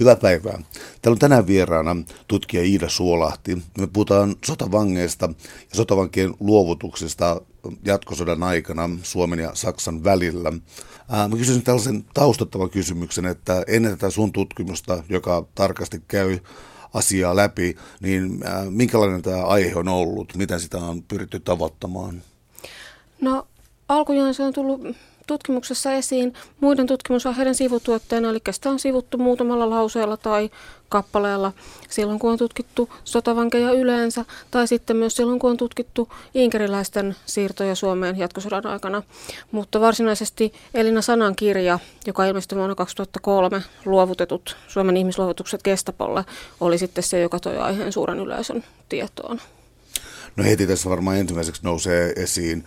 Hyvää päivää. Täällä on tänään vieraana tutkija Iida Suolahti. Me puhutaan sotavangeista ja sotavankien luovutuksesta jatkosodan aikana Suomen ja Saksan välillä. Mä kysyisin tällaisen taustattavan kysymyksen, että ennen tätä sun tutkimusta, joka tarkasti käy asiaa läpi, niin minkälainen tämä aihe on ollut? Miten sitä on pyritty tavoittamaan? No alkujaan se on tullut tutkimuksessa esiin muiden tutkimusaiheiden sivutuotteena, eli sitä on sivuttu muutamalla lauseella tai kappaleella silloin, kun on tutkittu sotavankeja yleensä, tai sitten myös silloin, kun on tutkittu inkeriläisten siirtoja Suomeen jatkosodan aikana. Mutta varsinaisesti Elina Sanan kirja, joka ilmestyi vuonna 2003, luovutetut Suomen ihmisluovutukset Kestapolle, oli sitten se, joka toi aiheen suuren yleisön tietoon. No heti tässä varmaan ensimmäiseksi nousee esiin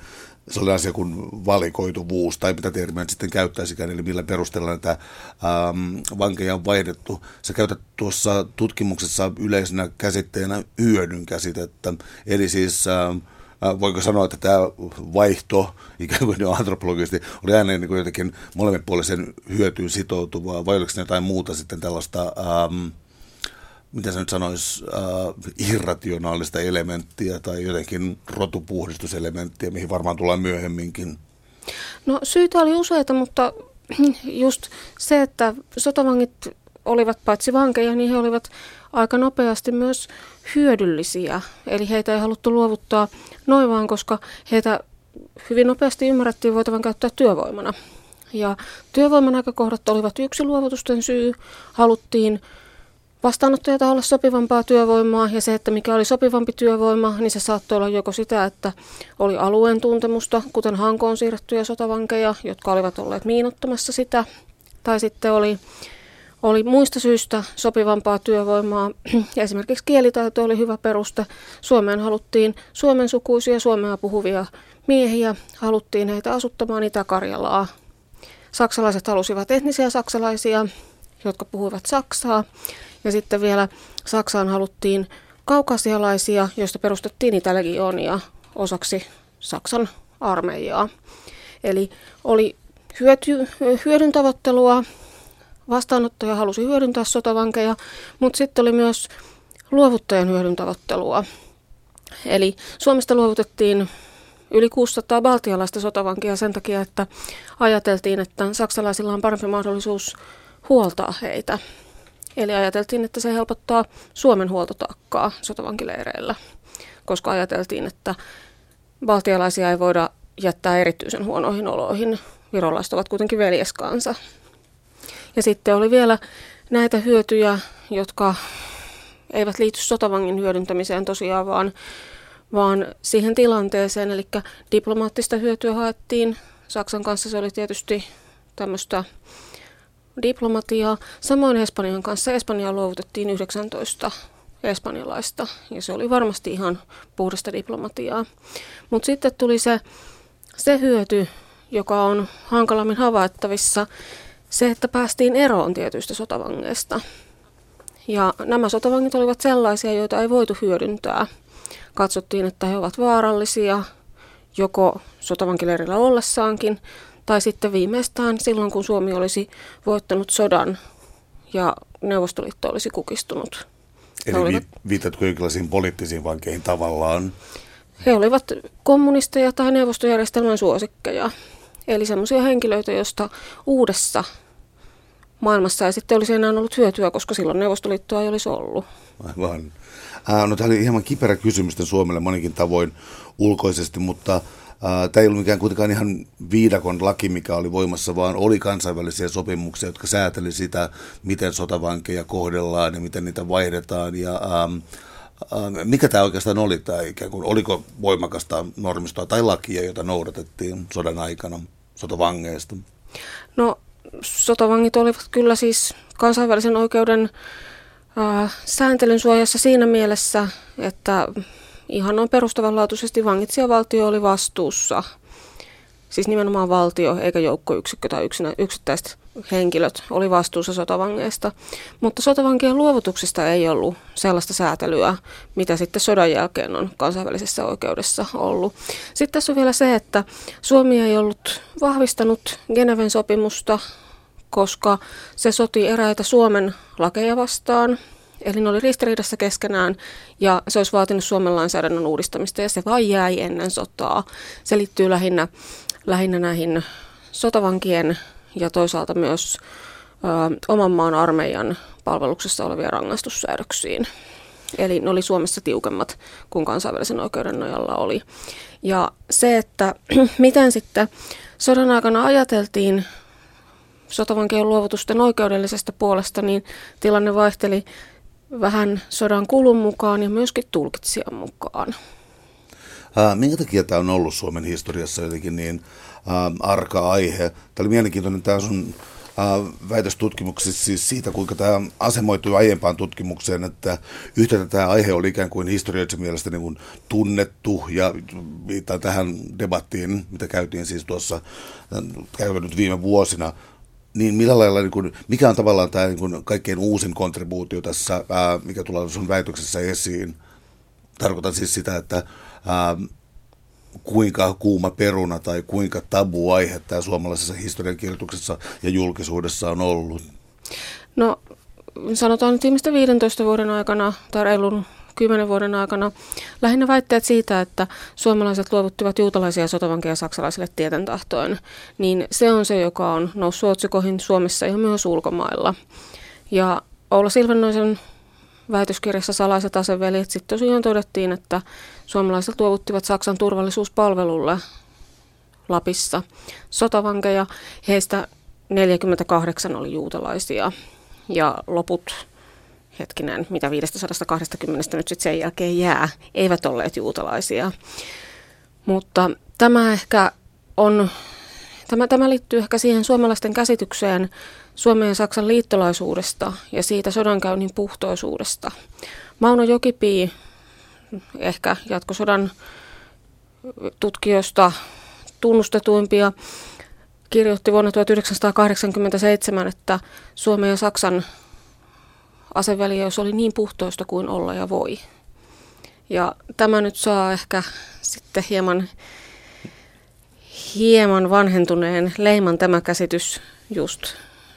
sellainen asia kuin valikoituvuus, tai mitä termiä sitten käyttäisikään, eli millä perusteella näitä ähm, vankeja on vaihdettu. Sä käytät tuossa tutkimuksessa yleisenä käsitteenä hyödyn käsitettä, eli siis ähm, äh, voiko sanoa, että tämä vaihto, ikään kuin antropologisesti, oli aina niin kuin jotenkin molemminpuolisen hyötyyn sitoutuvaa, vai oliko jotain muuta sitten tällaista... Ähm, mitä se nyt sanoisi, äh, irrationaalista elementtiä tai jotenkin rotupuhdistuselementtiä, mihin varmaan tullaan myöhemminkin? No syitä oli useita, mutta just se, että sotavangit olivat paitsi vankeja, niin he olivat aika nopeasti myös hyödyllisiä. Eli heitä ei haluttu luovuttaa noin vaan, koska heitä hyvin nopeasti ymmärrettiin voitavan käyttää työvoimana. Ja työvoiman näkökohdat olivat yksi luovutusten syy. Haluttiin vastaanottajataholle sopivampaa työvoimaa ja se, että mikä oli sopivampi työvoima, niin se saattoi olla joko sitä, että oli alueen tuntemusta, kuten Hankoon siirrettyjä sotavankeja, jotka olivat olleet miinottamassa sitä, tai sitten oli, oli muista syistä sopivampaa työvoimaa. Ja esimerkiksi kielitaito oli hyvä peruste. Suomeen haluttiin suomen sukuisia, suomea puhuvia miehiä, haluttiin heitä asuttamaan Itä-Karjalaa. Saksalaiset halusivat etnisiä saksalaisia, jotka puhuivat saksaa. Ja sitten vielä Saksaan haluttiin kaukasialaisia, joista perustettiin niitä legioonia osaksi Saksan armeijaa. Eli oli hyöty, hyödyn tavoittelua, vastaanottaja halusi hyödyntää sotavankeja, mutta sitten oli myös luovuttajan hyödyn tavoittelua. Eli Suomesta luovutettiin yli 600 baltialaista sotavankia sen takia, että ajateltiin, että saksalaisilla on parempi mahdollisuus huoltaa heitä. Eli ajateltiin, että se helpottaa Suomen huoltotaakkaa sotavankileireillä, koska ajateltiin, että valtialaisia ei voida jättää erityisen huonoihin oloihin. Virolaiset ovat kuitenkin veljeskansa. Ja sitten oli vielä näitä hyötyjä, jotka eivät liity sotavangin hyödyntämiseen tosiaan, vaan, vaan siihen tilanteeseen. Eli diplomaattista hyötyä haettiin. Saksan kanssa se oli tietysti tämmöistä diplomatiaa. Samoin Espanjan kanssa. Espanjaa luovutettiin 19 espanjalaista ja se oli varmasti ihan puhdasta diplomatiaa. Mutta sitten tuli se, se hyöty, joka on hankalammin havaittavissa, se, että päästiin eroon tietyistä sotavangeista. Ja nämä sotavangit olivat sellaisia, joita ei voitu hyödyntää. Katsottiin, että he ovat vaarallisia joko sotavankileirillä ollessaankin tai sitten viimeistään silloin, kun Suomi olisi voittanut sodan ja Neuvostoliitto olisi kukistunut. Eli olivat, viitatko jonkinlaisiin poliittisiin vankeihin tavallaan? He olivat kommunisteja tai neuvostojärjestelmän suosikkeja. Eli sellaisia henkilöitä, joista uudessa maailmassa ei sitten olisi enää ollut hyötyä, koska silloin Neuvostoliittoa ei olisi ollut. Aivan. Äh, no, tämä oli hieman kiperä kysymys Suomelle monikin tavoin ulkoisesti, mutta Tämä ei ollut mikään kuitenkaan ihan viidakon laki, mikä oli voimassa, vaan oli kansainvälisiä sopimuksia, jotka sääteli sitä, miten sotavankeja kohdellaan ja miten niitä vaihdetaan. Ja, ähm, ähm, mikä tämä oikeastaan oli, tämä ikään kuin, oliko voimakasta normistoa tai lakia, jota noudatettiin sodan aikana sotavangeista? No, sotavangit olivat kyllä siis kansainvälisen oikeuden äh, sääntelyn suojassa siinä mielessä, että ihan noin perustavanlaatuisesti vangitsijavaltio oli vastuussa. Siis nimenomaan valtio eikä joukkoyksikkö tai yksinä, yksittäiset henkilöt oli vastuussa sotavangeista. Mutta sotavankien luovutuksista ei ollut sellaista säätelyä, mitä sitten sodan jälkeen on kansainvälisessä oikeudessa ollut. Sitten tässä on vielä se, että Suomi ei ollut vahvistanut Geneven sopimusta koska se soti eräitä Suomen lakeja vastaan, Eli ne oli ristiriidassa keskenään ja se olisi vaatinut Suomen lainsäädännön uudistamista ja se vain jäi ennen sotaa. Se liittyy lähinnä, lähinnä näihin sotavankien ja toisaalta myös ö, oman maan armeijan palveluksessa olevia rangaistussäädöksiin. Eli ne oli Suomessa tiukemmat kuin kansainvälisen oikeuden nojalla oli. Ja se, että miten sitten sodan aikana ajateltiin sotavankien luovutusten oikeudellisesta puolesta, niin tilanne vaihteli vähän sodan kulun mukaan ja myöskin tulkitsijan mukaan. Ää, minkä takia tämä on ollut Suomen historiassa jotenkin niin ää, arka aihe? Tämä oli mielenkiintoinen tämä sun väitöstutkimuksessa siis siitä, kuinka tämä asemoitui aiempaan tutkimukseen, että yhtä tämä aihe oli ikään kuin historiallisen mielestä niin kuin tunnettu ja viittaan tähän debattiin, mitä käytiin siis tuossa käynyt viime vuosina, niin millä lailla, niin kuin, mikä on tavallaan tämä niin kuin kaikkein uusin kontribuutio tässä, ää, mikä tulee sun väitöksessä esiin? Tarkoitan siis sitä, että ää, kuinka kuuma peruna tai kuinka tabu aihe tämä suomalaisessa historiankirjoituksessa ja julkisuudessa on ollut? No sanotaan nyt viimeisten 15 vuoden aikana tai reilun kymmenen vuoden aikana lähinnä väitteet siitä, että suomalaiset luovuttivat juutalaisia sotovankeja saksalaisille tieten tahtoen, niin se on se, joka on noussut otsikoihin Suomessa ja myös ulkomailla. Ja Oula Silvennoisen väitöskirjassa Salaiset aseveljet sitten tosiaan todettiin, että suomalaiset luovuttivat Saksan turvallisuuspalvelulle Lapissa sotavankeja. Heistä 48 oli juutalaisia ja loput hetkinen, mitä 520 nyt sitten sen jälkeen jää, eivät olleet juutalaisia. Mutta tämä ehkä on, tämä, tämä liittyy ehkä siihen suomalaisten käsitykseen Suomen ja Saksan liittolaisuudesta ja siitä sodankäynnin puhtoisuudesta. Mauno Jokipii, ehkä jatkosodan tutkijoista tunnustetuimpia, kirjoitti vuonna 1987, että Suomen ja Saksan aseveljeys oli niin puhtoista kuin olla ja voi. Ja tämä nyt saa ehkä sitten hieman, hieman vanhentuneen leiman tämä käsitys just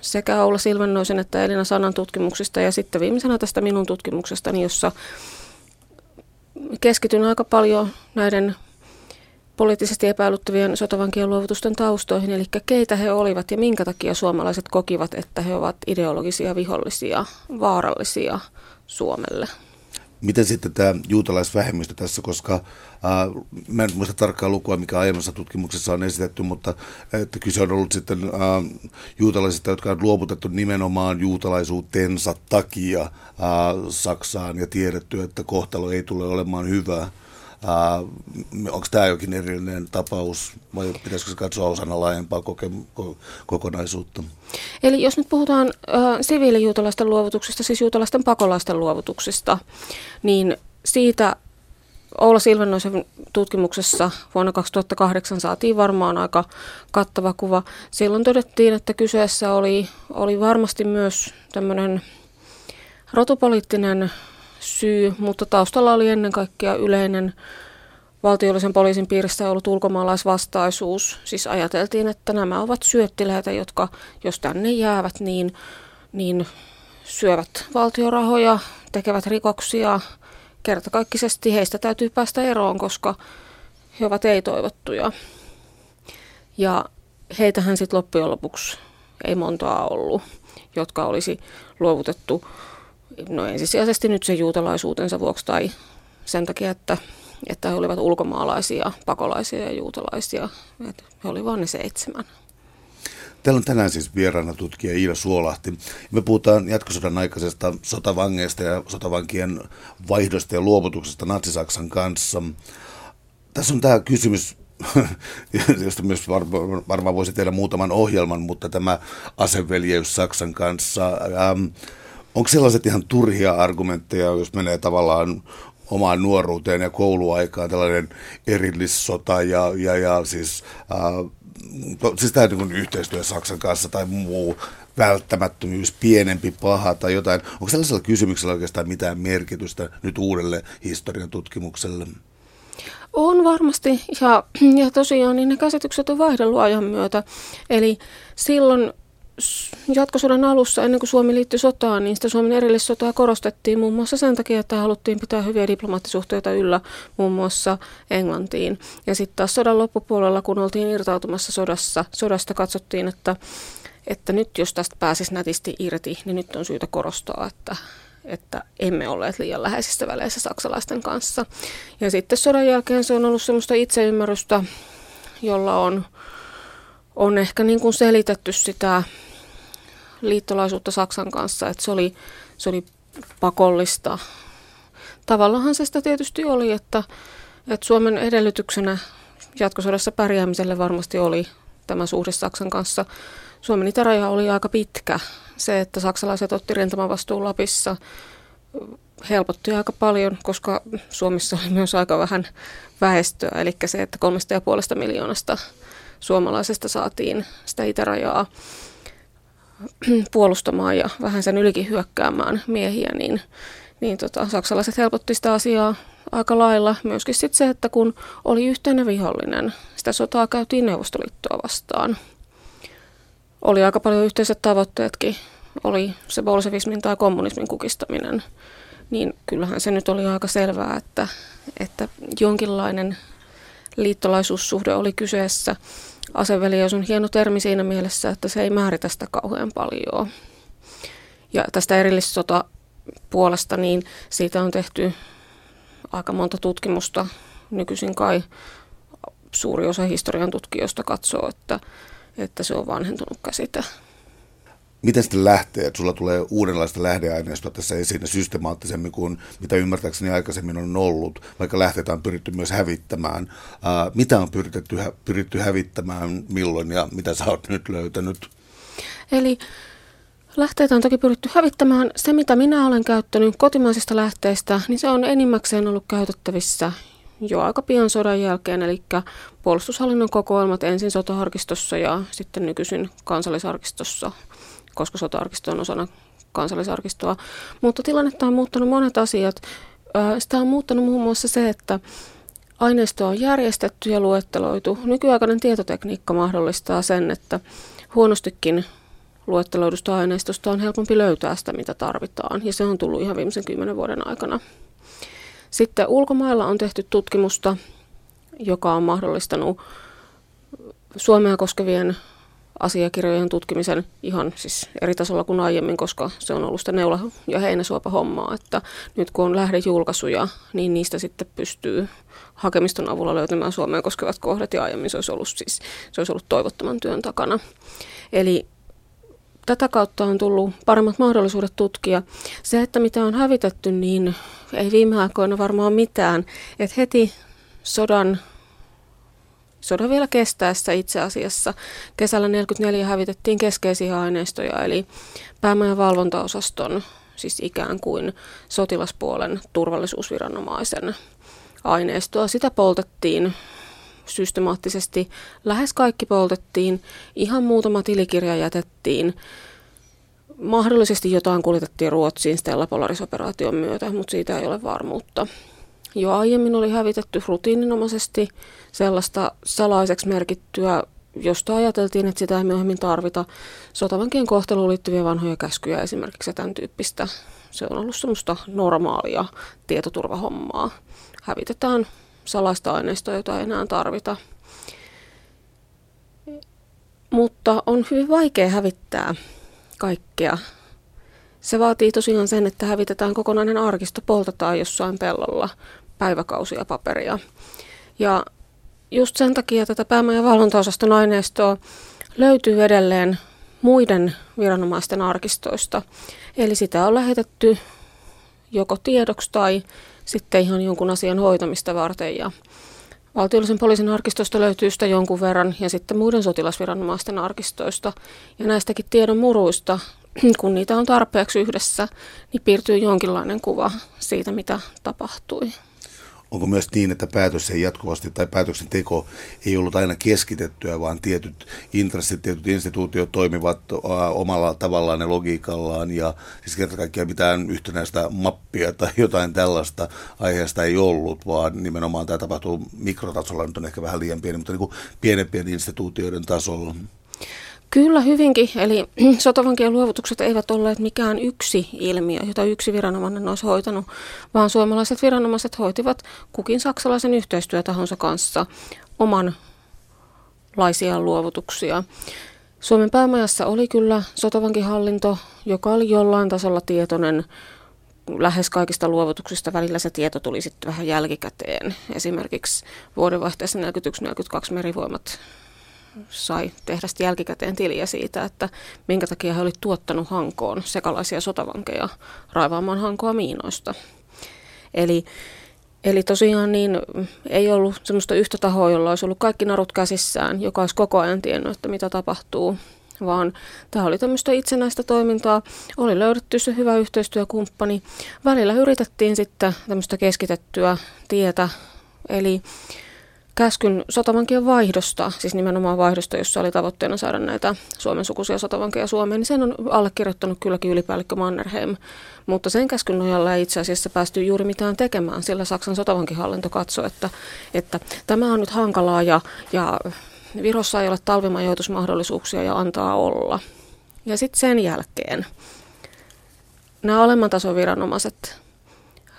sekä Oula Silvennoisen että Elina Sanan tutkimuksista ja sitten viimeisenä tästä minun tutkimuksestani, jossa keskityn aika paljon näiden poliittisesti epäilyttävien sotavankien luovutusten taustoihin, eli keitä he olivat ja minkä takia suomalaiset kokivat, että he ovat ideologisia vihollisia, vaarallisia Suomelle. Miten sitten tämä juutalaisvähemmistö tässä, koska äh, mä en muista tarkkaa lukua, mikä aiemmassa tutkimuksessa on esitetty, mutta että kyse on ollut sitten äh, juutalaisista, jotka on luovutettu nimenomaan juutalaisuutensa takia äh, Saksaan ja tiedetty, että kohtalo ei tule olemaan hyvää. Uh, onko tämä jokin erillinen tapaus vai pitäisikö se katsoa osana laajempaa koke- ko- kokonaisuutta? Eli jos nyt puhutaan uh, siviilijuutalaisten luovutuksista, siis juutalaisten pakolaisten luovutuksista, niin siitä Oula Silvennoisen tutkimuksessa vuonna 2008 saatiin varmaan aika kattava kuva. Silloin todettiin, että kyseessä oli, oli varmasti myös tämmöinen rotupoliittinen syy, mutta taustalla oli ennen kaikkea yleinen valtiollisen poliisin piirissä ollut ulkomaalaisvastaisuus. Siis ajateltiin, että nämä ovat syöttiläitä, jotka jos tänne jäävät, niin, niin syövät valtiorahoja, tekevät rikoksia. Kertakaikkisesti heistä täytyy päästä eroon, koska he ovat ei-toivottuja. Ja heitähän sitten loppujen lopuksi ei montaa ollut, jotka olisi luovutettu no ensisijaisesti nyt sen juutalaisuutensa vuoksi tai sen takia, että, että he olivat ulkomaalaisia, pakolaisia ja juutalaisia. Että he olivat vain ne seitsemän. Täällä on tänään siis vieraana tutkija Iida Suolahti. Me puhutaan jatkosodan aikaisesta sotavangeista ja sotavankien vaihdosta ja luovutuksesta Natsi-Saksan kanssa. Tässä on tämä kysymys, josta myös varmaan varma voisi tehdä muutaman ohjelman, mutta tämä aseveljeys Saksan kanssa. Ähm, onko sellaiset ihan turhia argumentteja, jos menee tavallaan omaan nuoruuteen ja kouluaikaan, tällainen erillissota ja, ja, ja siis, äh, siis tämä niin yhteistyö Saksan kanssa tai muu välttämättömyys, pienempi paha tai jotain. Onko sellaisella kysymyksellä oikeastaan mitään merkitystä nyt uudelle historian tutkimukselle? On varmasti, ja, ja tosiaan niin ne käsitykset on vaihdellut ajan myötä. Eli silloin jatkosodan alussa, ennen kuin Suomi liittyi sotaan, niin sitä Suomen erillissotaa korostettiin muun muassa sen takia, että haluttiin pitää hyviä diplomaattisuhteita yllä muun muassa Englantiin. Ja sitten taas sodan loppupuolella, kun oltiin irtautumassa sodassa, sodasta katsottiin, että, että nyt jos tästä pääsisi nätisti irti, niin nyt on syytä korostaa, että, että emme olleet liian läheisissä väleissä saksalaisten kanssa. Ja sitten sodan jälkeen se on ollut semmoista itseymmärrystä, jolla on, on ehkä niin kuin selitetty sitä liittolaisuutta Saksan kanssa, että se oli, se oli pakollista. Tavallaan se sitä tietysti oli, että, että Suomen edellytyksenä jatkosodassa pärjäämiselle varmasti oli tämä suhde Saksan kanssa. Suomen itäraja oli aika pitkä. Se, että saksalaiset otti rintamavastuun Lapissa, helpotti aika paljon, koska Suomessa oli myös aika vähän väestöä. Eli se, että kolmesta ja puolesta miljoonasta suomalaisesta saatiin sitä itärajaa puolustamaan ja vähän sen ylikin hyökkäämään miehiä, niin, niin tota, saksalaiset helpotti sitä asiaa aika lailla. Myöskin sit se, että kun oli yhteinen vihollinen, sitä sotaa käytiin Neuvostoliittoa vastaan. Oli aika paljon yhteiset tavoitteetkin. Oli se bolsevismin tai kommunismin kukistaminen. Niin kyllähän se nyt oli aika selvää, että, että jonkinlainen liittolaisuussuhde oli kyseessä. Aseveljeys on hieno termi siinä mielessä, että se ei määritä sitä kauhean paljon. Ja tästä erillissota puolesta, niin siitä on tehty aika monta tutkimusta. Nykyisin kai suuri osa historian tutkijoista katsoo, että, että se on vanhentunut käsite miten sitten lähtee, että sulla tulee uudenlaista lähdeaineistoa tässä esiin systemaattisemmin kuin mitä ymmärtääkseni aikaisemmin on ollut, vaikka lähteitä on pyritty myös hävittämään. Ää, mitä on pyritty, pyritty hävittämään, milloin ja mitä sä oot nyt löytänyt? Eli Lähteitä on toki pyritty hävittämään. Se, mitä minä olen käyttänyt kotimaisista lähteistä, niin se on enimmäkseen ollut käytettävissä jo aika pian sodan jälkeen, eli puolustushallinnon kokoelmat ensin sotaharkistossa ja sitten nykyisin kansallisarkistossa koska sotaarkisto on osana kansallisarkistoa. Mutta tilannetta on muuttanut monet asiat. Sitä on muuttanut muun muassa se, että aineistoa on järjestetty ja luetteloitu. Nykyaikainen tietotekniikka mahdollistaa sen, että huonostikin luetteloidusta aineistosta on helpompi löytää sitä, mitä tarvitaan. Ja se on tullut ihan viimeisen kymmenen vuoden aikana. Sitten ulkomailla on tehty tutkimusta, joka on mahdollistanut Suomea koskevien asiakirjojen tutkimisen ihan siis eri tasolla kuin aiemmin, koska se on ollut sitä neula- ja heinäsuopa hommaa, että nyt kun on lähdejulkaisuja, niin niistä sitten pystyy hakemiston avulla löytämään Suomeen koskevat kohdat ja aiemmin se olisi ollut, siis, se olisi ollut toivottoman työn takana. Eli tätä kautta on tullut paremmat mahdollisuudet tutkia. Se, että mitä on hävitetty, niin ei viime aikoina varmaan mitään. että heti sodan sodan vielä kestäessä itse asiassa. Kesällä 1944 hävitettiin keskeisiä aineistoja, eli päämajan valvontaosaston, siis ikään kuin sotilaspuolen turvallisuusviranomaisen aineistoa. Sitä poltettiin systemaattisesti. Lähes kaikki poltettiin, ihan muutama tilikirja jätettiin. Mahdollisesti jotain kuljetettiin Ruotsiin Stella Polaris-operaation myötä, mutta siitä ei ole varmuutta. Jo aiemmin oli hävitetty rutiininomaisesti sellaista salaiseksi merkittyä, josta ajateltiin, että sitä ei myöhemmin tarvita. Sotavankien kohteluun liittyviä vanhoja käskyjä esimerkiksi tämän tyyppistä. Se on ollut semmoista normaalia tietoturvahommaa. Hävitetään salaista aineistoa, jota ei enää tarvita. Mutta on hyvin vaikea hävittää kaikkea. Se vaatii tosiaan sen, että hävitetään kokonainen arkisto, poltetaan jossain pellolla päiväkausia paperia. Ja just sen takia tätä päämajan valvontaosaston aineistoa löytyy edelleen muiden viranomaisten arkistoista. Eli sitä on lähetetty joko tiedoksi tai sitten ihan jonkun asian hoitamista varten. Ja valtiollisen poliisin arkistosta löytyy sitä jonkun verran ja sitten muiden sotilasviranomaisten arkistoista. Ja näistäkin tiedon muruista, kun niitä on tarpeeksi yhdessä, niin piirtyy jonkinlainen kuva siitä, mitä tapahtui onko myös niin, että päätös ei jatkuvasti tai päätöksenteko ei ollut aina keskitettyä, vaan tietyt intressit, tietyt instituutiot toimivat omalla tavallaan ja logiikallaan ja siis kerta kaikkiaan mitään yhtenäistä mappia tai jotain tällaista aiheesta ei ollut, vaan nimenomaan tämä tapahtuu mikrotasolla, nyt on ehkä vähän liian pieni, mutta niin kuin pienempien instituutioiden tasolla. Kyllä hyvinkin, eli sotavankien luovutukset eivät olleet mikään yksi ilmiö, jota yksi viranomainen olisi hoitanut, vaan suomalaiset viranomaiset hoitivat kukin saksalaisen yhteistyötahonsa kanssa oman laisia luovutuksia. Suomen päämajassa oli kyllä sotavankihallinto, joka oli jollain tasolla tietoinen lähes kaikista luovutuksista. Välillä se tieto tuli sitten vähän jälkikäteen. Esimerkiksi vuodenvaihteessa 41-42 merivoimat sai tehdä jälkikäteen tiliä siitä, että minkä takia he olivat tuottanut Hankoon sekalaisia sotavankeja raivaamaan Hankoa miinoista. Eli, eli tosiaan niin ei ollut sellaista yhtä tahoa, jolla olisi ollut kaikki narut käsissään, joka olisi koko ajan tiennyt, että mitä tapahtuu, vaan tämä oli tämmöistä itsenäistä toimintaa. Oli löydetty se hyvä yhteistyökumppani. Välillä yritettiin sitten tämmöistä keskitettyä tietä, eli käskyn sotavankien vaihdosta, siis nimenomaan vaihdosta, jossa oli tavoitteena saada näitä Suomen sukuisia sotavankeja Suomeen, niin sen on allekirjoittanut kylläkin ylipäällikkö Mannerheim. Mutta sen käskyn nojalla ei itse asiassa päästy juuri mitään tekemään, sillä Saksan sotavankihallinto katsoi, että, että tämä on nyt hankalaa ja, ja Virossa ei ole talvimajoitusmahdollisuuksia ja antaa olla. Ja sitten sen jälkeen nämä alemman tason viranomaiset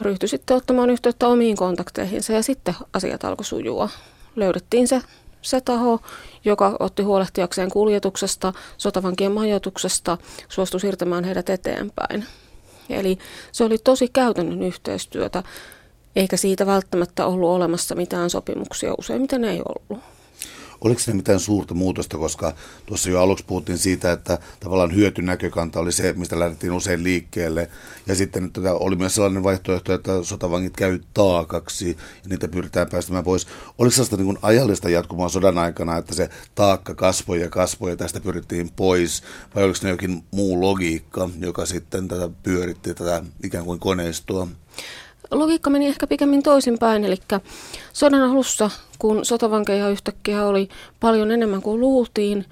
ryhtyi sitten ottamaan yhteyttä omiin kontakteihinsa ja sitten asiat alkoi sujua. Löydettiin se, se taho, joka otti huolehtiakseen kuljetuksesta, sotavankien majoituksesta, suostui siirtämään heidät eteenpäin. Eli se oli tosi käytännön yhteistyötä, eikä siitä välttämättä ollut olemassa mitään sopimuksia, useimmiten ei ollut. Oliko siinä mitään suurta muutosta, koska tuossa jo aluksi puhuttiin siitä, että tavallaan hyötynäkökanta oli se, mistä lähdettiin usein liikkeelle. Ja sitten että oli myös sellainen vaihtoehto, että sotavangit käy taakaksi ja niitä pyritään päästämään pois. Oliko sellaista niin ajallista jatkumaa sodan aikana, että se taakka kasvoi ja kasvoi ja tästä pyrittiin pois? Vai oliko ne jokin muu logiikka, joka sitten tätä pyöritti, tätä ikään kuin koneistoa? Logiikka meni ehkä pikemmin toisinpäin, eli sodan alussa, kun sotavankeja yhtäkkiä oli paljon enemmän kuin luultiin,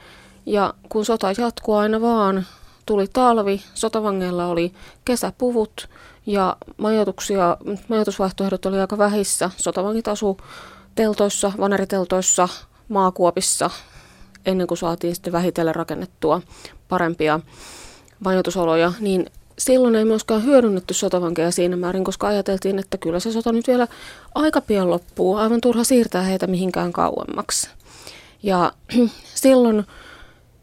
ja kun sota jatkuu aina vaan, tuli talvi, sotavangeilla oli kesäpuvut ja majoituksia, majoitusvaihtoehdot oli aika vähissä. Sotavangit asu teltoissa, vaneriteltoissa, maakuopissa, ennen kuin saatiin sitten vähitellen rakennettua parempia majoitusoloja, niin silloin ei myöskään hyödynnetty sotavankeja siinä määrin, koska ajateltiin, että kyllä se sota nyt vielä aika pian loppuu. Aivan turha siirtää heitä mihinkään kauemmaksi. Ja silloin,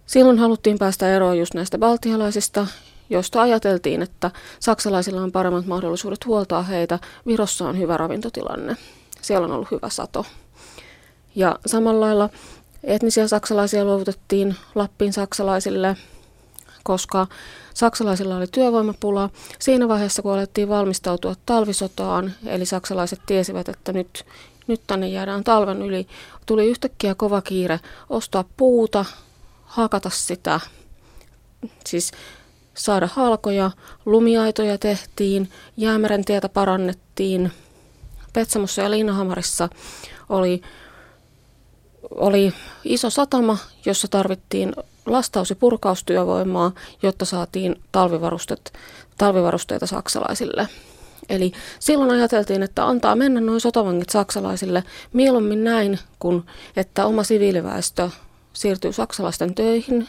silloin haluttiin päästä eroon just näistä baltialaisista, joista ajateltiin, että saksalaisilla on paremmat mahdollisuudet huoltaa heitä. Virossa on hyvä ravintotilanne. Siellä on ollut hyvä sato. Ja samalla lailla etnisiä saksalaisia luovutettiin Lappiin saksalaisille, koska Saksalaisilla oli työvoimapula. Siinä vaiheessa, kun alettiin valmistautua talvisotaan, eli saksalaiset tiesivät, että nyt, nyt tänne jäädään talven yli, tuli yhtäkkiä kova kiire ostaa puuta, hakata sitä, siis saada halkoja, lumiaitoja tehtiin, jäämeren tietä parannettiin. Petsamossa ja Liinahamarissa oli, oli iso satama, jossa tarvittiin lastaus- ja purkaustyövoimaa, jotta saatiin talvivarustet, talvivarusteita saksalaisille. Eli silloin ajateltiin, että antaa mennä noin sotavangit saksalaisille mieluummin näin, kuin että oma siviiliväestö siirtyy saksalaisten töihin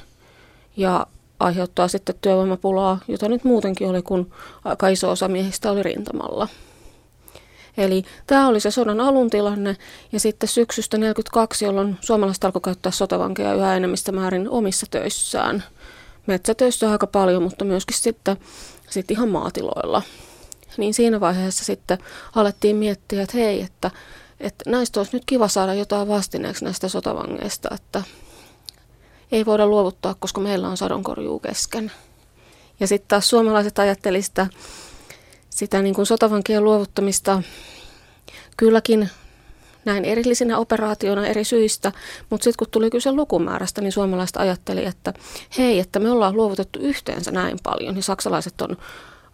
ja aiheuttaa sitten työvoimapulaa, jota nyt muutenkin oli, kun aika iso osa miehistä oli rintamalla. Eli tämä oli se sodan alun tilanne ja sitten syksystä 1942, jolloin suomalaiset alkoi käyttää sotavankeja yhä enemmistä määrin omissa töissään. Metsätöissä aika paljon, mutta myöskin sitten, sitten ihan maatiloilla. Niin siinä vaiheessa sitten alettiin miettiä, että hei, että, että näistä olisi nyt kiva saada jotain vastineeksi näistä sotavangeista, että ei voida luovuttaa, koska meillä on sadonkorjuu kesken. Ja sitten taas suomalaiset ajattelivat sitä sitä niin kuin sotavankien luovuttamista kylläkin näin erillisenä operaationa eri syistä, mutta sitten kun tuli kyse lukumäärästä, niin suomalaiset ajatteli, että hei, että me ollaan luovutettu yhteensä näin paljon, ja saksalaiset on,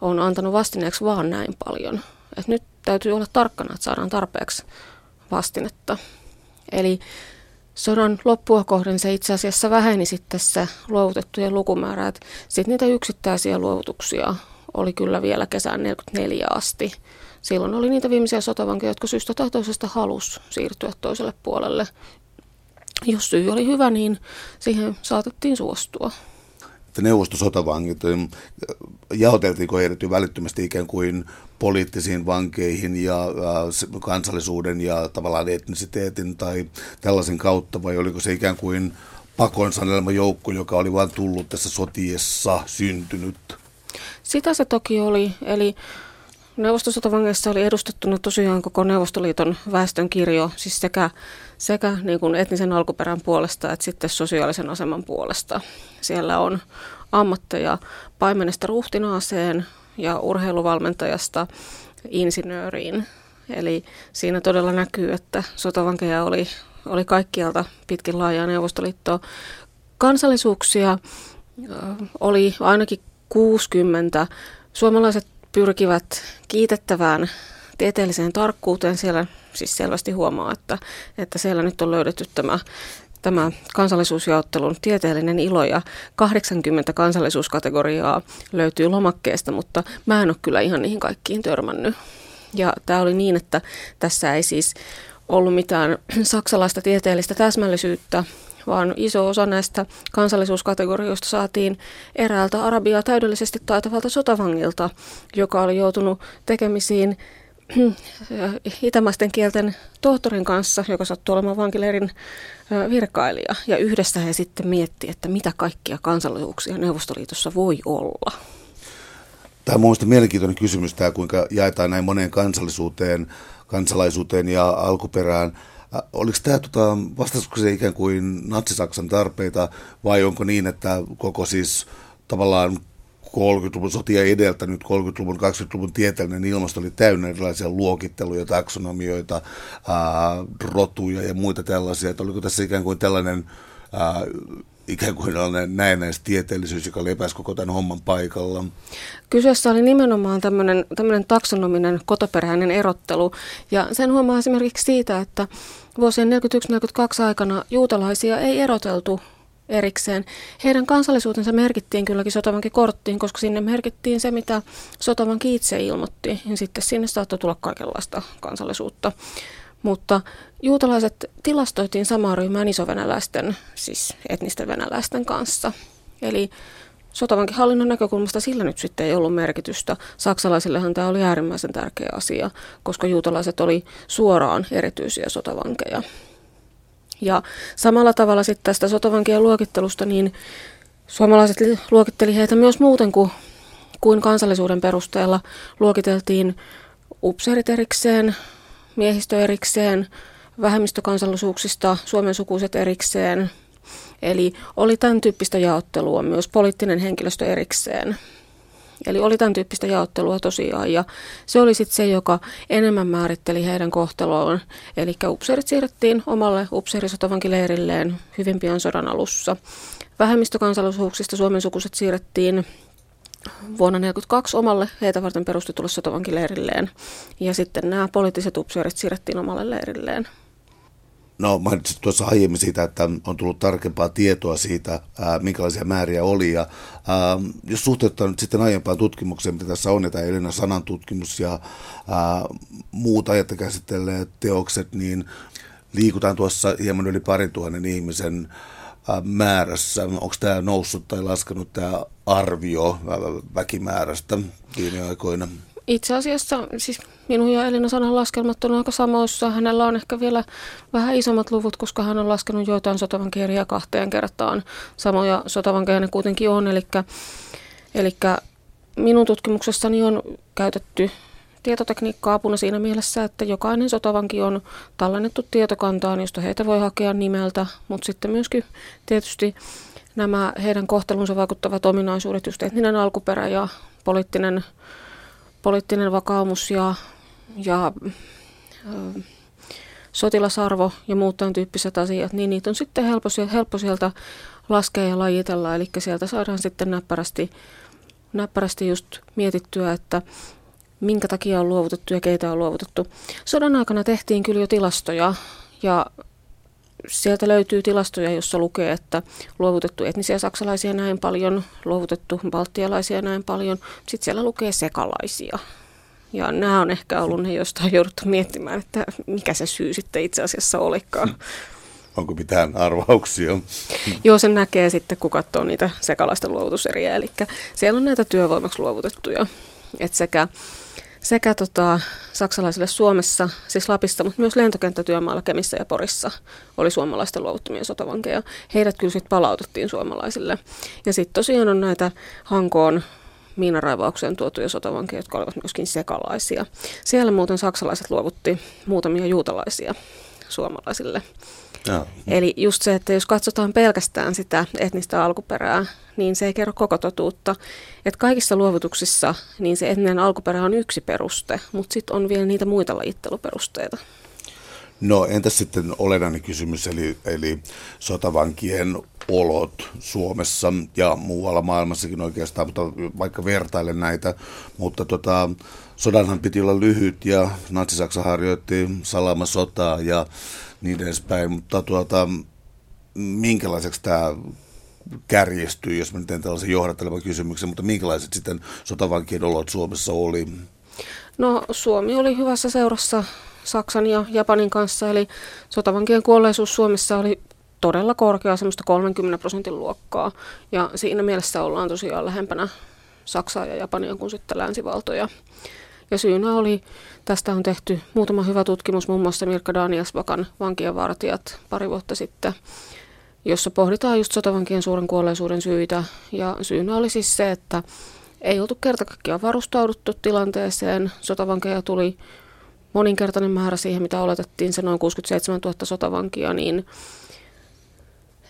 on antanut vastineeksi vaan näin paljon. Et nyt täytyy olla tarkkana, että saadaan tarpeeksi vastinetta. Eli sodan loppua kohden se itse asiassa väheni sitten se luovutettujen lukumäärä, että sitten niitä yksittäisiä luovutuksia oli kyllä vielä kesään 44 asti. Silloin oli niitä viimeisiä sotavankeja, jotka syystä tai toisesta halus siirtyä toiselle puolelle. jos syy oli hyvä, niin siihen saatettiin suostua. Neuvostosotavangit, jaoteltiinko heidät jo välittömästi ikään kuin poliittisiin vankeihin ja äh, kansallisuuden ja tavallaan etnisiteetin tai tällaisen kautta, vai oliko se ikään kuin pakon sanelma joukko, joka oli vain tullut tässä sotiessa syntynyt? Sitä se toki oli, eli Neuvostosotovangeissa oli edustettuna tosiaan koko Neuvostoliiton väestön kirjo, siis sekä, sekä niin kuin etnisen alkuperän puolesta että sitten sosiaalisen aseman puolesta. Siellä on ammatteja paimenesta ruhtinaaseen ja urheiluvalmentajasta insinööriin. Eli siinä todella näkyy, että sotavankeja oli, oli kaikkialta pitkin laajaa Neuvostoliittoa. Kansallisuuksia oli ainakin 60. Suomalaiset pyrkivät kiitettävään tieteelliseen tarkkuuteen. Siellä siis selvästi huomaa, että, että siellä nyt on löydetty tämä, tämä kansallisuusjaottelun tieteellinen ilo ja 80 kansallisuuskategoriaa löytyy lomakkeesta, mutta mä en ole kyllä ihan niihin kaikkiin törmännyt. Ja tämä oli niin, että tässä ei siis ollut mitään saksalaista tieteellistä täsmällisyyttä, vaan iso osa näistä kansallisuuskategorioista saatiin eräältä arabiaa täydellisesti taitavalta sotavangilta, joka oli joutunut tekemisiin itämaisten kielten tohtorin kanssa, joka sattui olemaan vankileirin virkailija. Ja yhdessä he sitten miettivät, että mitä kaikkia kansallisuuksia Neuvostoliitossa voi olla. Tämä on mielestäni mielenkiintoinen kysymys, tämä kuinka jaetaan näin moneen kansallisuuteen, kansalaisuuteen ja alkuperään. Oliko tämä tota, vastaisiko se ikään kuin natsisaksan tarpeita vai onko niin, että koko siis tavallaan 30-luvun sotia edeltänyt 30-luvun, 20-luvun tieteellinen ilmasto oli täynnä erilaisia luokitteluja, taksonomioita, ää, rotuja ja muita tällaisia. Että oliko tässä ikään kuin tällainen ää, ikään kuin näennäis tieteellisyys, joka lepäsi koko tämän homman paikalla? Kyseessä oli nimenomaan tämmöinen, tämmöinen taksonominen kotoperäinen erottelu. Ja sen huomaa esimerkiksi siitä, että vuosien 1941-1942 aikana juutalaisia ei eroteltu erikseen. Heidän kansallisuutensa merkittiin kylläkin sotavankin korttiin, koska sinne merkittiin se, mitä sotavanki itse ilmoitti. Ja sitten sinne saattoi tulla kaikenlaista kansallisuutta. Mutta juutalaiset tilastoitiin samaan ryhmään isovenäläisten, siis etnisten venäläisten kanssa. Eli sotavankihallinnon näkökulmasta sillä nyt sitten ei ollut merkitystä. Saksalaisillehan tämä oli äärimmäisen tärkeä asia, koska juutalaiset oli suoraan erityisiä sotavankeja. Ja samalla tavalla sitten tästä sotavankien luokittelusta, niin suomalaiset luokitteli heitä myös muuten kuin, kuin kansallisuuden perusteella. Luokiteltiin upseerit erikseen, miehistö erikseen, vähemmistökansallisuuksista Suomen sukuiset erikseen. Eli oli tämän tyyppistä jaottelua, myös poliittinen henkilöstö erikseen. Eli oli tämän tyyppistä jaottelua tosiaan ja se oli sitten se, joka enemmän määritteli heidän kohtaloon. Eli upseerit siirrettiin omalle upseerisotovankileirilleen hyvin pian sodan alussa. Vähemmistökansallisuuksista Suomen sukuiset siirrettiin vuonna 1942 omalle heitä varten perustetulle sotovankileirilleen. Ja sitten nämä poliittiset upseerit siirrettiin omalle leirilleen. No mainitsit tuossa aiemmin siitä, että on tullut tarkempaa tietoa siitä, ää, minkälaisia määriä oli. Ja, ää, jos suhteuttaa nyt sitten aiempaan tutkimukseen, mitä tässä on, tämä Elina Sanan tutkimus ja ää, muut ajat käsitelleet teokset, niin liikutaan tuossa hieman yli parin tuhannen ihmisen määrässä. Onko tämä noussut tai laskenut tämä arvio väkimäärästä viime aikoina? Itse asiassa siis minun ja Elina Sanan laskelmat on aika samoissa. Hänellä on ehkä vielä vähän isommat luvut, koska hän on laskenut joitain sotavankeria kahteen kertaan. Samoja sotavankeja ne kuitenkin on, eli, eli minun tutkimuksessani on käytetty tietotekniikkaa apuna siinä mielessä, että jokainen sotavanki on tallennettu tietokantaan, josta heitä voi hakea nimeltä, mutta sitten myöskin tietysti nämä heidän kohtelunsa vaikuttavat ominaisuudet, just etninen alkuperä ja poliittinen, poliittinen vakaumus ja, ja ö, sotilasarvo ja muut tämän tyyppiset asiat, niin niitä on sitten helppo, helppo sieltä laskea ja lajitella, eli sieltä saadaan sitten näppärästi, näppärästi just mietittyä, että minkä takia on luovutettu ja keitä on luovutettu. Sodan aikana tehtiin kyllä jo tilastoja ja sieltä löytyy tilastoja, jossa lukee, että luovutettu etnisiä saksalaisia näin paljon, luovutettu baltialaisia näin paljon. Sitten siellä lukee sekalaisia. Ja nämä on ehkä ollut ne, joista on jouduttu miettimään, että mikä se syy sitten itse asiassa olikaan. Onko mitään arvauksia? Joo, sen näkee sitten, kun katsoo niitä sekalaisten luovutuseriä. Eli siellä on näitä työvoimaksi luovutettuja. Et sekä sekä tota, saksalaisille Suomessa, siis Lapissa, mutta myös lentokenttätyömaalla Kemissä ja Porissa oli suomalaisten luovuttamia sotavankeja. Heidät kyllä sitten palautettiin suomalaisille. Ja sitten tosiaan on näitä Hankoon miinaraivaukseen tuotuja sotavankeja, jotka olivat myöskin sekalaisia. Siellä muuten saksalaiset luovutti muutamia juutalaisia suomalaisille. Ja. Eli just se, että jos katsotaan pelkästään sitä etnistä alkuperää, niin se ei kerro koko totuutta. Että kaikissa luovutuksissa niin se etninen alkuperä on yksi peruste, mutta sitten on vielä niitä muita lajitteluperusteita. No entäs sitten olennainen kysymys, eli, eli sotavankien olot Suomessa ja muualla maailmassakin oikeastaan, mutta vaikka vertailen näitä, mutta tota, sodanhan piti olla lyhyt ja Natsi-Saksa harjoitti salamasotaa ja niin edespäin, mutta tuota, minkälaiseksi tämä kärjistyy, jos mä teen tällaisen johdattelevan kysymyksen, mutta minkälaiset sitten sotavankien olot Suomessa oli? No Suomi oli hyvässä seurassa Saksan ja Japanin kanssa, eli sotavankien kuolleisuus Suomessa oli todella korkea, semmoista 30 prosentin luokkaa. Ja siinä mielessä ollaan tosiaan lähempänä Saksaa ja Japania kuin sitten länsivaltoja. Ja syynä oli, tästä on tehty muutama hyvä tutkimus, muun muassa Mirka Danielsbakan vankienvartijat pari vuotta sitten, jossa pohditaan just sotavankien suuren kuolleisuuden syitä. Ja syynä oli siis se, että ei oltu kertakaikkiaan varustauduttu tilanteeseen. Sotavankeja tuli moninkertainen määrä siihen, mitä oletettiin, se noin 67 000 sotavankia, niin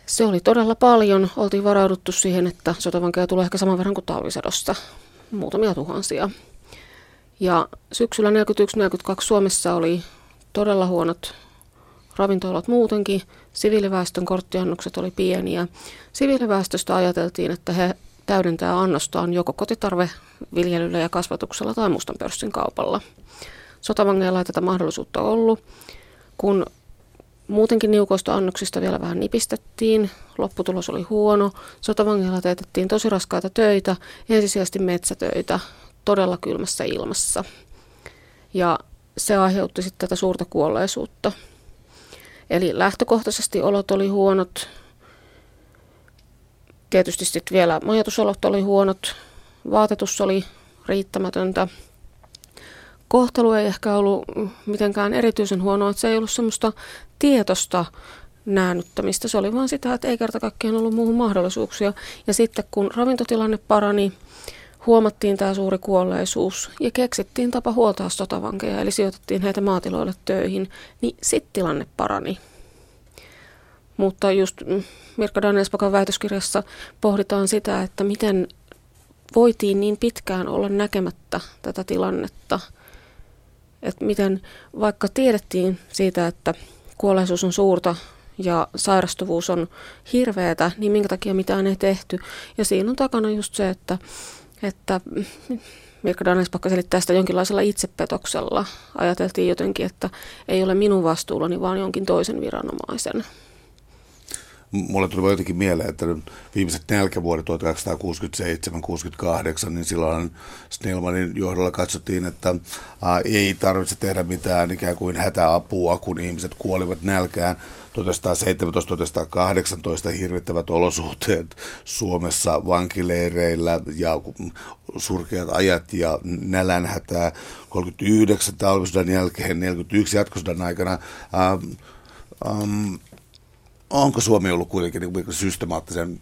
se oli todella paljon. Oltiin varauduttu siihen, että sotavankeja tulee ehkä saman verran kuin talvisadosta, muutamia tuhansia. Ja syksyllä 1941-1942 Suomessa oli todella huonot ravintolat muutenkin. Siviiliväestön korttiannokset oli pieniä. Siviiliväestöstä ajateltiin, että he täydentää annostaan joko kotitarveviljelyllä ja kasvatuksella tai mustan pörssin kaupalla. Sotavangeilla ei tätä mahdollisuutta ollut. Kun muutenkin niukoista annoksista vielä vähän nipistettiin, lopputulos oli huono. Sotavangeilla teetettiin tosi raskaita töitä, ensisijaisesti metsätöitä, todella kylmässä ilmassa. Ja se aiheutti sitten tätä suurta kuolleisuutta. Eli lähtökohtaisesti olot oli huonot. Tietysti sitten vielä majoitusolot oli huonot. Vaatetus oli riittämätöntä. Kohtelu ei ehkä ollut mitenkään erityisen huonoa, että se ei ollut semmoista tietosta näännyttämistä. Se oli vaan sitä, että ei kerta kaikkiaan ollut muuhun mahdollisuuksia. Ja sitten kun ravintotilanne parani, huomattiin tämä suuri kuolleisuus ja keksittiin tapa huoltaa sotavankeja, eli sijoitettiin heitä maatiloille töihin, niin sitten tilanne parani. Mutta just Mirka Danielspakan väitöskirjassa pohditaan sitä, että miten voitiin niin pitkään olla näkemättä tätä tilannetta. Että miten vaikka tiedettiin siitä, että kuolleisuus on suurta ja sairastuvuus on hirveätä, niin minkä takia mitään ei tehty. Ja siinä on takana just se, että että Mirka Danespakka selittää sitä jonkinlaisella itsepetoksella. Ajateltiin jotenkin, että ei ole minun vastuullani, vaan jonkin toisen viranomaisen. Mulle tuli jotenkin mieleen, että viimeiset nälkävuodet 1967-68, niin silloin Snellmanin johdolla katsottiin, että ää, ei tarvitse tehdä mitään ikään kuin hätäapua, kun ihmiset kuolivat nälkään 1917-1918 hirvittävät olosuhteet Suomessa vankileireillä ja surkeat ajat ja nälänhätää 39 talvisodan jälkeen, 41 jatkosodan aikana. Ähm, onko Suomi ollut kuitenkin niin systemaattisen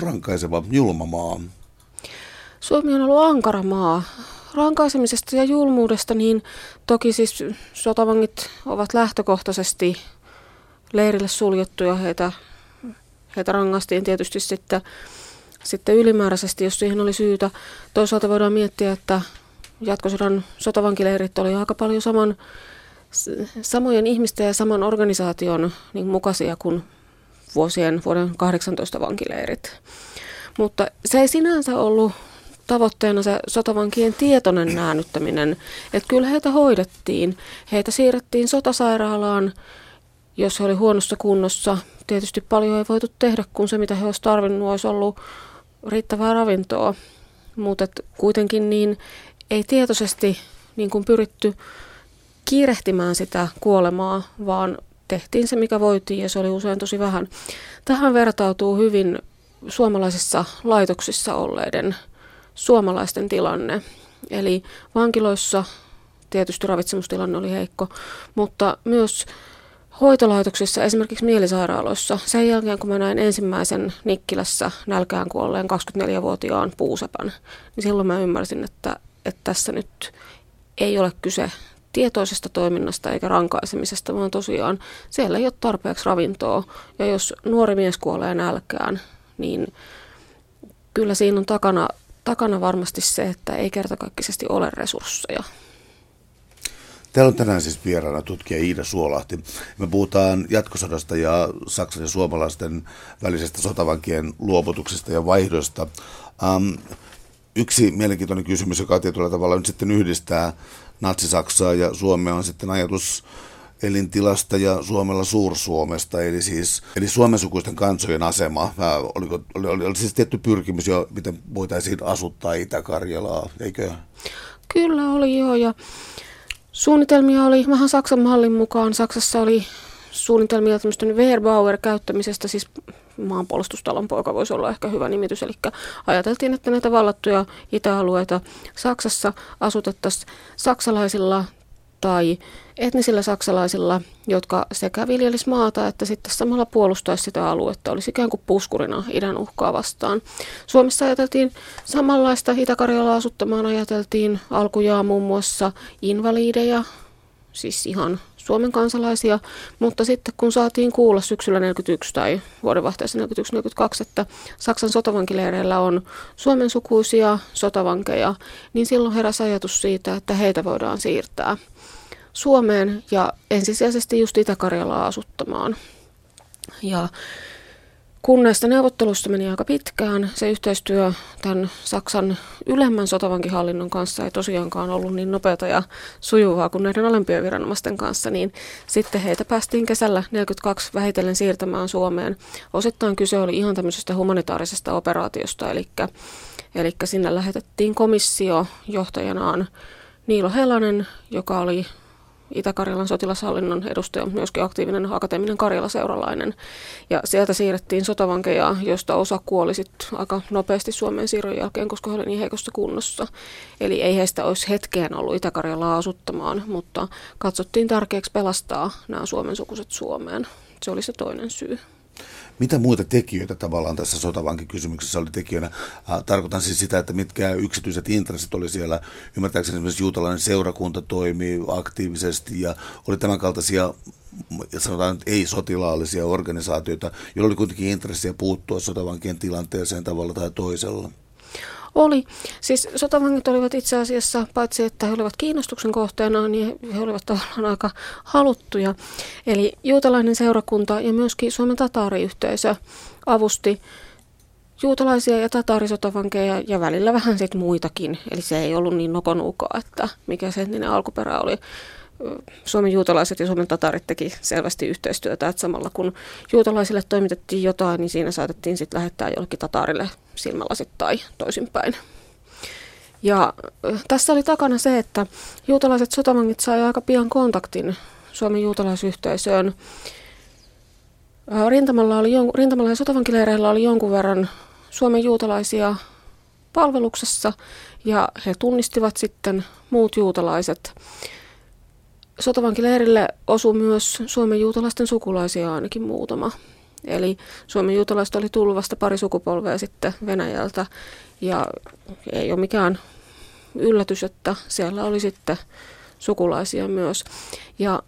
rankaiseva, julma maa? Suomi on ollut ankara maa rankaisemisesta ja julmuudesta, niin toki siis sotavangit ovat lähtökohtaisesti leirille suljettuja. Heitä, heitä rangaistiin tietysti sitten, sitten ylimääräisesti, jos siihen oli syytä. Toisaalta voidaan miettiä, että jatkosodan sotavankileirit oli aika paljon saman, samojen ihmisten ja saman organisaation niin mukaisia kuin vuosien vuoden 18 vankileirit. Mutta se ei sinänsä ollut tavoitteena se sotavankien tietoinen näännyttäminen, että kyllä heitä hoidettiin. Heitä siirrettiin sotasairaalaan, jos he oli huonossa kunnossa. Tietysti paljon ei voitu tehdä, kun se mitä he olisivat tarvinnut olisi ollut riittävää ravintoa. Mutta kuitenkin niin ei tietoisesti niin kuin pyritty kiirehtimään sitä kuolemaa, vaan tehtiin se, mikä voitiin ja se oli usein tosi vähän. Tähän vertautuu hyvin suomalaisissa laitoksissa olleiden suomalaisten tilanne. Eli vankiloissa tietysti ravitsemustilanne oli heikko, mutta myös hoitolaitoksissa, esimerkiksi mielisairaaloissa, sen jälkeen kun mä näin ensimmäisen Nikkilässä nälkään kuolleen 24-vuotiaan puusepän, niin silloin mä ymmärsin, että, että tässä nyt ei ole kyse tietoisesta toiminnasta eikä rankaisemisesta, vaan tosiaan siellä ei ole tarpeeksi ravintoa. Ja jos nuori mies kuolee nälkään, niin kyllä siinä on takana, takana varmasti se, että ei kertakaikkisesti ole resursseja. Täällä on tänään siis vieraana tutkija Iida Suolahti. Me puhutaan jatkosodasta ja Saksan ja suomalaisten välisestä sotavankien luovutuksesta ja vaihdosta. Um, yksi mielenkiintoinen kysymys, joka tietyllä tavalla nyt sitten yhdistää Natsi-Saksaa ja Suomea, on sitten ajatus elintilasta ja Suomella Suursuomesta, eli siis eli Suomen sukuisten kansojen asema. Oliko, oli, oli, oli siis tietty pyrkimys jo, miten voitaisiin asuttaa Itä-Karjalaa, eikö? Kyllä oli joo, ja Suunnitelmia oli vähän Saksan mallin mukaan. Saksassa oli suunnitelmia tämmöisten Wehrbauer käyttämisestä, siis maanpuolustustalon poika voisi olla ehkä hyvä nimitys. Eli ajateltiin, että näitä vallattuja itäalueita Saksassa asutettaisiin saksalaisilla tai etnisillä saksalaisilla, jotka sekä viljelis maata että sitten samalla puolustaisi sitä aluetta, olisi ikään kuin puskurina idän uhkaa vastaan. Suomessa ajateltiin samanlaista, Itä-Karjalaa asuttamaan ajateltiin alkujaan muun muassa invaliideja, siis ihan Suomen kansalaisia, mutta sitten kun saatiin kuulla syksyllä 41 tai vuodenvaihteessa 41-42, että Saksan sotavankileireillä on Suomen sukuisia sotavankeja, niin silloin heräsi ajatus siitä, että heitä voidaan siirtää Suomeen ja ensisijaisesti just Itä-Karjalaa asuttamaan. Ja kun näistä neuvotteluista meni aika pitkään, se yhteistyö tämän Saksan ylemmän sotavankihallinnon kanssa ei tosiaankaan ollut niin nopeata ja sujuvaa kuin näiden alempien viranomaisten kanssa, niin sitten heitä päästiin kesällä 42 vähitellen siirtämään Suomeen. Osittain kyse oli ihan tämmöisestä humanitaarisesta operaatiosta, eli, eli sinne lähetettiin komissio johtajanaan Niilo Helanen, joka oli Itä-Karjalan sotilashallinnon edustaja, myöskin aktiivinen akateeminen Karjala-seuralainen. Ja sieltä siirrettiin sotavankeja, joista osa kuoli sitten aika nopeasti Suomen siirron jälkeen, koska he olivat niin heikossa kunnossa. Eli ei heistä olisi hetkeen ollut Itä-Karjalaa asuttamaan, mutta katsottiin tärkeäksi pelastaa nämä Suomen sukuset Suomeen. Se oli se toinen syy. Mitä muita tekijöitä tavallaan tässä sotavankikysymyksessä oli tekijöinä? Tarkoitan siis sitä, että mitkä yksityiset intressit oli siellä. Ymmärtääkseni esimerkiksi juutalainen seurakunta toimii aktiivisesti ja oli tämän kaltaisia sanotaan nyt ei-sotilaallisia organisaatioita, joilla oli kuitenkin intressiä puuttua sotavankien tilanteeseen tavalla tai toisella. Oli. Siis sotavangit olivat itse asiassa, paitsi että he olivat kiinnostuksen kohteena, niin he olivat tavallaan aika haluttuja. Eli juutalainen seurakunta ja myöskin Suomen tataariyhteisö avusti juutalaisia ja tataarisotavankkeja ja välillä vähän sitten muitakin. Eli se ei ollut niin nokonuukaa, että mikä se entinen alkuperä oli. Suomen juutalaiset ja Suomen tatarit teki selvästi yhteistyötä, että samalla kun juutalaisille toimitettiin jotain, niin siinä saatettiin sitten lähettää jollekin tatarille silmälasit tai toisinpäin. Ja tässä oli takana se, että juutalaiset sotavangit sai aika pian kontaktin Suomen juutalaisyhteisöön. Rintamalla, oli rintamalla ja sotavankileireillä oli jonkun verran Suomen juutalaisia palveluksessa ja he tunnistivat sitten muut juutalaiset sotavankileirille osui myös Suomen juutalaisten sukulaisia ainakin muutama. Eli Suomen juutalaiset oli tullut vasta pari sukupolvea sitten Venäjältä ja ei ole mikään yllätys, että siellä oli sitten sukulaisia myös. Ja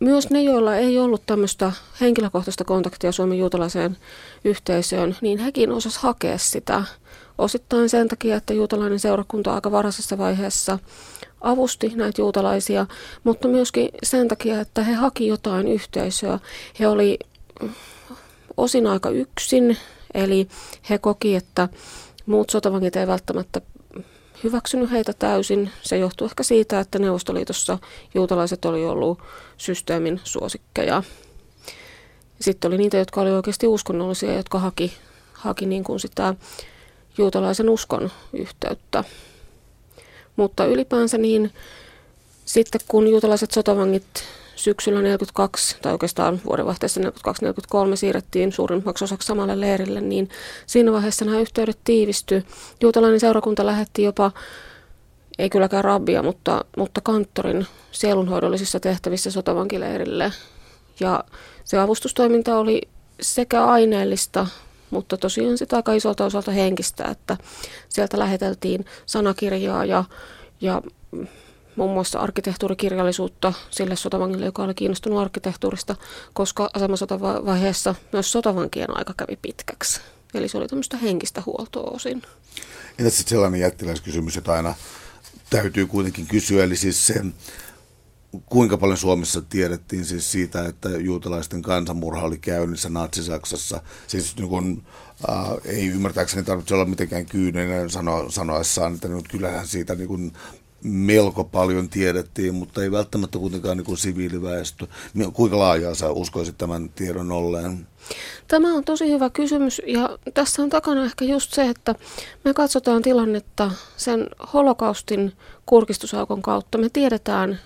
myös ne, joilla ei ollut tämmöistä henkilökohtaista kontaktia Suomen juutalaiseen yhteisöön, niin hekin osas hakea sitä. Osittain sen takia, että juutalainen seurakunta aika varhaisessa vaiheessa avusti näitä juutalaisia, mutta myöskin sen takia, että he haki jotain yhteisöä. He oli osin aika yksin, eli he koki, että muut sotavangit ei välttämättä hyväksynyt heitä täysin. Se johtuu ehkä siitä, että Neuvostoliitossa juutalaiset oli ollut systeemin suosikkeja. Sitten oli niitä, jotka olivat oikeasti uskonnollisia, jotka haki, haki niin kuin sitä juutalaisen uskon yhteyttä. Mutta ylipäänsä niin sitten kun juutalaiset sotavangit syksyllä 42 tai oikeastaan vuodenvaihteessa 42-43 siirrettiin suurimmaksi osaksi samalle leirille, niin siinä vaiheessa nämä yhteydet tiivistyi. Juutalainen seurakunta lähetti jopa, ei kylläkään rabbia, mutta, mutta kanttorin sielunhoidollisissa tehtävissä sotavankileirille. Ja se avustustoiminta oli sekä aineellista, mutta tosiaan sitä aika isolta osalta henkistä, että sieltä läheteltiin sanakirjaa ja, ja muun muassa arkkitehtuurikirjallisuutta sille sotavangille, joka oli kiinnostunut arkkitehtuurista, koska asemasotavaiheessa myös sotavankien aika kävi pitkäksi. Eli se oli tämmöistä henkistä huoltoa osin. Entä sitten sellainen jättiläiskysymys, jota aina täytyy kuitenkin kysyä, eli siis se, kuinka paljon Suomessa tiedettiin siis siitä, että juutalaisten kansanmurha oli käynnissä Natsi-Saksassa. Siis niin kun, äh, ei ymmärtääkseni tarvitse olla mitenkään kyyninen sano, sanoessaan, että nyt kyllähän siitä niin kun melko paljon tiedettiin, mutta ei välttämättä kuitenkaan niin kuin siviiliväestö. Kuinka laajaa sä uskoisit tämän tiedon olleen? Tämä on tosi hyvä kysymys ja tässä on takana ehkä just se, että me katsotaan tilannetta sen holokaustin kurkistusaukon kautta. Me tiedetään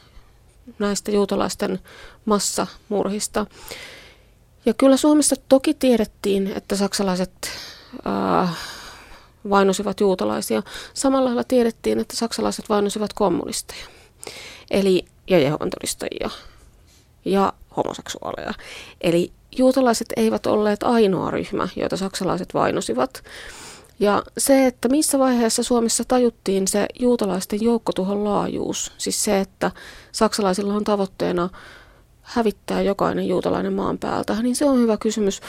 näistä juutalaisten massamurhista. Ja kyllä Suomessa toki tiedettiin, että saksalaiset äh, vainosivat juutalaisia. Samalla lailla tiedettiin, että saksalaiset vainosivat kommunisteja, eli ja Jehovan todistajia ja homoseksuaaleja. Eli juutalaiset eivät olleet ainoa ryhmä, joita saksalaiset vainosivat. Ja se, että missä vaiheessa Suomessa tajuttiin se juutalaisten joukkotuhon laajuus, siis se, että saksalaisilla on tavoitteena hävittää jokainen juutalainen maan päältä, niin se on hyvä kysymys.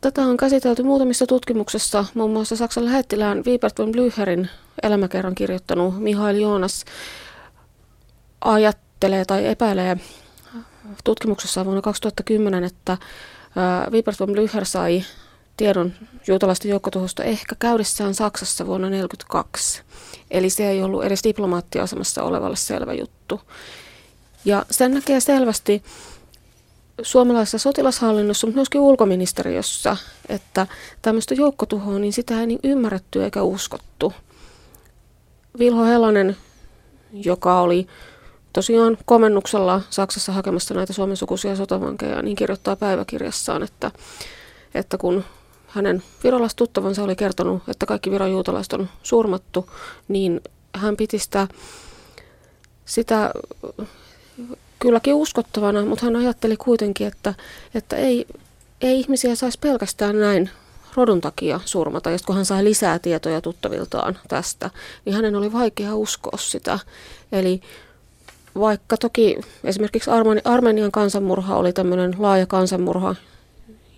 Tätä on käsitelty muutamissa tutkimuksissa, muun muassa Saksan lähettilään Wiebert von Blücherin elämäkerran kirjoittanut Mihail Joonas ajattelee tai epäilee tutkimuksessa vuonna 2010, että Wiebert von Blücher sai tiedon juutalaisten joukkotuhosta ehkä käydessään Saksassa vuonna 1942. Eli se ei ollut edes diplomaattiasemassa olevalle selvä juttu. Ja sen näkee selvästi suomalaisessa sotilashallinnossa, mutta myöskin ulkoministeriössä, että tämmöistä joukkotuhoa, niin sitä ei niin ymmärretty eikä uskottu. Vilho Helonen, joka oli tosiaan komennuksella Saksassa hakemassa näitä Suomen sukuisia sotavankeja, niin kirjoittaa päiväkirjassaan, että, että kun hänen virolaistuttavansa oli kertonut, että kaikki viran juutalaiset on surmattu, niin hän piti sitä, sitä kylläkin uskottavana, mutta hän ajatteli kuitenkin, että, että ei, ei ihmisiä saisi pelkästään näin rodun takia surmata. Ja kun hän sai lisää tietoja tuttaviltaan tästä, niin hänen oli vaikea uskoa sitä. Eli vaikka toki esimerkiksi Armenian kansanmurha oli tämmöinen laaja kansanmurha,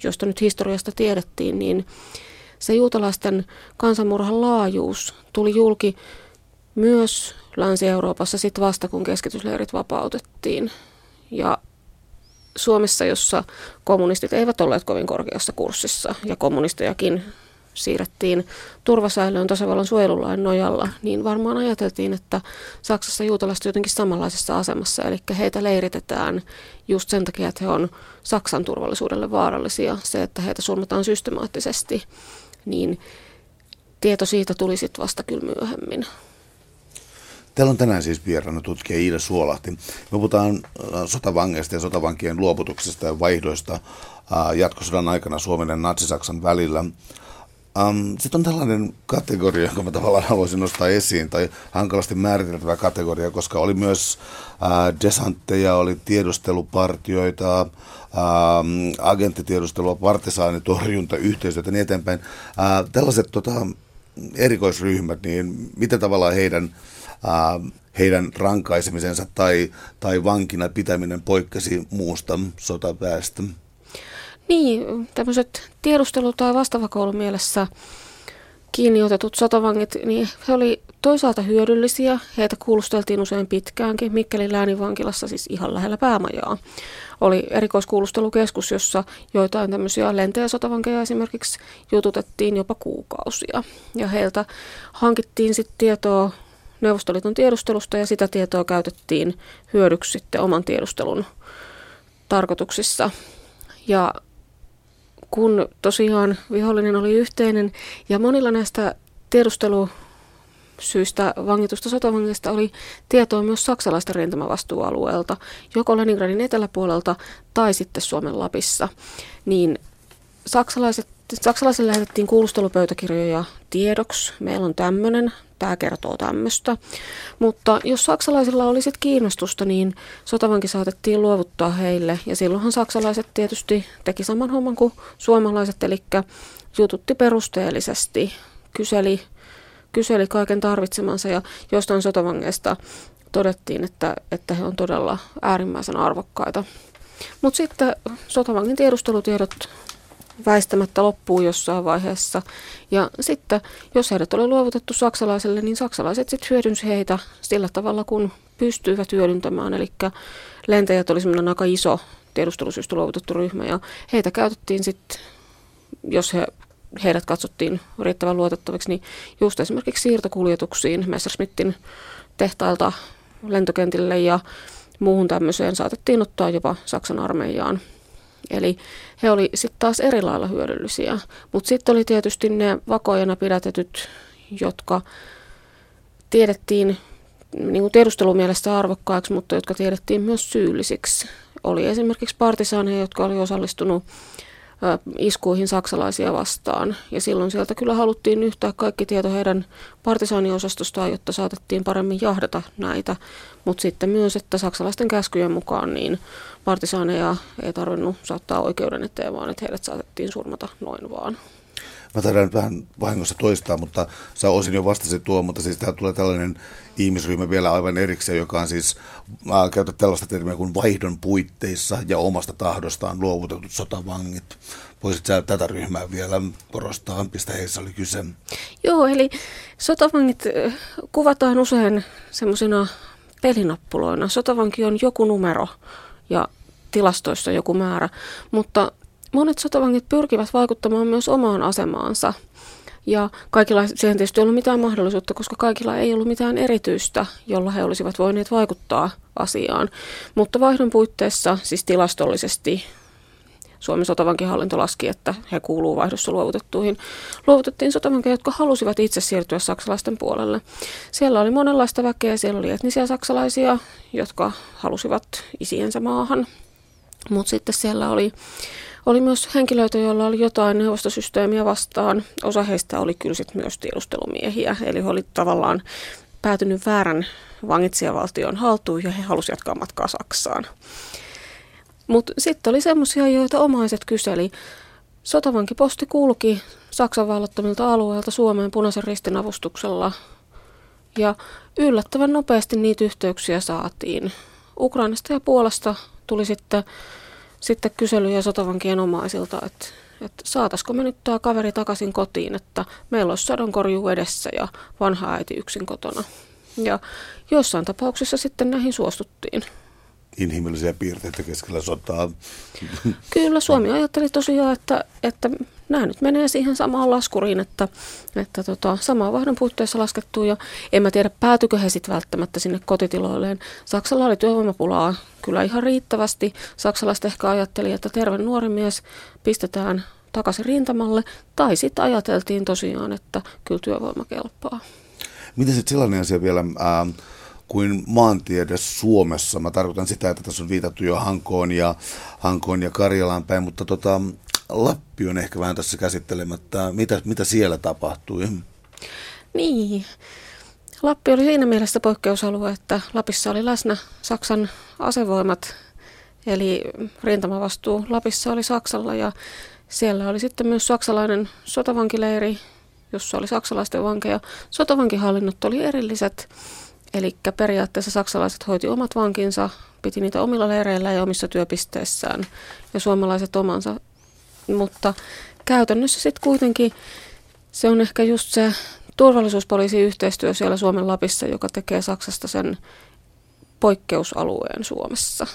josta nyt historiasta tiedettiin, niin se juutalaisten kansanmurhan laajuus tuli julki myös Länsi-Euroopassa sitten vasta, kun keskitysleirit vapautettiin. Ja Suomessa, jossa kommunistit eivät olleet kovin korkeassa kurssissa ja kommunistejakin siirrettiin turvasäilöön tasavallan suojelulain nojalla, niin varmaan ajateltiin, että Saksassa juutalaiset jotenkin samanlaisessa asemassa, eli heitä leiritetään just sen takia, että he on Saksan turvallisuudelle vaarallisia. Se, että heitä surmataan systemaattisesti, niin tieto siitä tuli sitten vasta kyllä myöhemmin. Täällä on tänään siis vieraana tutkija Iida Suolahti. Me puhutaan äh, sotavangeista ja sotavankien luoputuksesta ja vaihdoista äh, jatkosodan aikana Suomen ja Natsi-Saksan välillä. Um, Sitten on tällainen kategoria, jonka mä tavallaan haluaisin nostaa esiin, tai hankalasti määriteltävä kategoria, koska oli myös uh, desantteja, oli tiedustelupartioita, uh, agenttitiedustelua, partisaanitorjunta, yhteistyötä ja niin eteenpäin. Uh, tällaiset tota, erikoisryhmät, niin miten tavallaan heidän äh, heidän rankaisemisensa tai, tai vankina pitäminen poikkesi muusta sotaväestä. Niin, tämmöiset tiedustelu- tai vastavakoulumielessä kiinni otetut sotavangit, niin he oli toisaalta hyödyllisiä. Heitä kuulusteltiin usein pitkäänkin. Mikkelin lääninvankilassa, siis ihan lähellä päämajaa, oli erikoiskuulustelukeskus, jossa joitain tämmöisiä lentejä sotavankeja esimerkiksi jututettiin jopa kuukausia. Ja heiltä hankittiin sitten tietoa Neuvostoliiton tiedustelusta ja sitä tietoa käytettiin hyödyksi sitten oman tiedustelun tarkoituksissa. Ja kun tosiaan vihollinen oli yhteinen ja monilla näistä tiedustelu syistä vangitusta sotavangista oli tietoa myös saksalaisten rintamavastuualueelta, joko Leningradin eteläpuolelta tai sitten Suomen Lapissa. Niin saksalaiset, saksalaisille lähetettiin kuulustelupöytäkirjoja tiedoksi. Meillä on tämmöinen, tämä kertoo tämmöistä. Mutta jos saksalaisilla oli sitten kiinnostusta, niin sotavanki saatettiin luovuttaa heille. Ja silloinhan saksalaiset tietysti teki saman homman kuin suomalaiset, eli jututti perusteellisesti, kyseli, kyseli kaiken tarvitsemansa ja jostain sotavangeista todettiin, että, että he on todella äärimmäisen arvokkaita. Mutta sitten sotavangin tiedustelutiedot väistämättä loppuu jossain vaiheessa. Ja sitten, jos heidät oli luovutettu saksalaiselle, niin saksalaiset sitten hyödynsi heitä sillä tavalla, kun pystyivät hyödyntämään. Eli lentäjät oli semmoinen aika iso tiedustelusyystä luovutettu ryhmä ja heitä käytettiin sitten, jos he, heidät katsottiin riittävän luotettaviksi, niin just esimerkiksi siirtokuljetuksiin Messerschmittin tehtailta lentokentille ja muuhun tämmöiseen saatettiin ottaa jopa Saksan armeijaan Eli he oli sitten taas eri lailla hyödyllisiä. Mutta sitten oli tietysti ne vakojana pidätetyt, jotka tiedettiin niin kuin tiedustelumielestä arvokkaiksi, mutta jotka tiedettiin myös syyllisiksi. Oli esimerkiksi partisaaneja, jotka oli osallistunut iskuihin saksalaisia vastaan. Ja silloin sieltä kyllä haluttiin yhtää kaikki tieto heidän partisaaniosastostaan, jotta saatettiin paremmin jahdata näitä. Mutta sitten myös, että saksalaisten käskyjen mukaan niin partisaaneja ei tarvinnut saattaa oikeuden eteen, vaan että heidät saatettiin surmata noin vaan. Mä taidan nyt vähän vahingossa toistaa, mutta sä osin jo vastasit tuo, mutta siis tähän tulee tällainen ihmisryhmä vielä aivan erikseen, joka on siis, mä käytän tällaista termiä kuin vaihdon puitteissa ja omasta tahdostaan luovutetut sotavangit. Voisit sä tätä ryhmää vielä korostaa, mistä heissä oli kyse? Joo, eli sotavangit kuvataan usein semmoisina pelinappuloina. Sotavanki on joku numero ja tilastoissa joku määrä, mutta monet sotavangit pyrkivät vaikuttamaan myös omaan asemaansa. Ja kaikilla siihen tietysti ei ollut mitään mahdollisuutta, koska kaikilla ei ollut mitään erityistä, jolla he olisivat voineet vaikuttaa asiaan. Mutta vaihdon puitteissa, siis tilastollisesti, Suomen sotavankihallinto laski, että he kuuluu vaihdossa luovutettuihin. Luovutettiin sotavankeja, jotka halusivat itse siirtyä saksalaisten puolelle. Siellä oli monenlaista väkeä, siellä oli etnisiä saksalaisia, jotka halusivat isiensä maahan. Mutta sitten siellä oli oli myös henkilöitä, joilla oli jotain neuvostosysteemiä vastaan. Osa heistä oli kyllä sit myös tiedustelumiehiä, eli he olivat tavallaan päätynyt väärän vangitsijavaltion haltuun ja he halusivat jatkaa matkaa Saksaan. Mutta sitten oli semmoisia, joita omaiset kyseli. Sotavankiposti kulki Saksan vallattomilta alueilta Suomeen punaisen ristin avustuksella ja yllättävän nopeasti niitä yhteyksiä saatiin. Ukrainasta ja Puolasta tuli sitten sitten kyselyjä sotavankien omaisilta, että, että saataisiko me nyt tämä kaveri takaisin kotiin, että meillä olisi sadonkorjuu edessä ja vanha äiti yksin kotona. Ja jossain tapauksessa sitten näihin suostuttiin. Inhimillisiä piirteitä keskellä sotaa. Kyllä, Suomi ajatteli tosiaan, että, että nämä nyt menee siihen samaan laskuriin, että, että tota, samaa vahdon puitteissa laskettu ja en mä tiedä päätykö he sitten välttämättä sinne kotitiloilleen. Saksalla oli työvoimapulaa kyllä ihan riittävästi. Saksalaiset ehkä ajatteli, että terve nuori mies pistetään takaisin rintamalle, tai sitten ajateltiin tosiaan, että kyllä työvoima kelpaa. Miten sitten sellainen asia vielä, äh, kuin maantiede Suomessa. Mä tarkoitan sitä, että tässä on viitattu jo Hankoon ja, Hankoon ja Karjalaan päin, mutta tota, Lappi on ehkä vähän tässä käsittelemättä. Mitä, mitä siellä tapahtui? Niin. Lappi oli siinä mielessä poikkeusalue, että Lapissa oli läsnä Saksan asevoimat, eli rintamavastuu Lapissa oli Saksalla ja siellä oli sitten myös saksalainen sotavankileiri, jossa oli saksalaisten vankeja. Sotavankihallinnot oli erilliset, eli periaatteessa saksalaiset hoiti omat vankinsa, piti niitä omilla leireillä ja omissa työpisteissään ja suomalaiset omansa mutta käytännössä sitten kuitenkin se on ehkä just se turvallisuuspoliisin yhteistyö siellä Suomen Lapissa, joka tekee Saksasta sen poikkeusalueen Suomessa.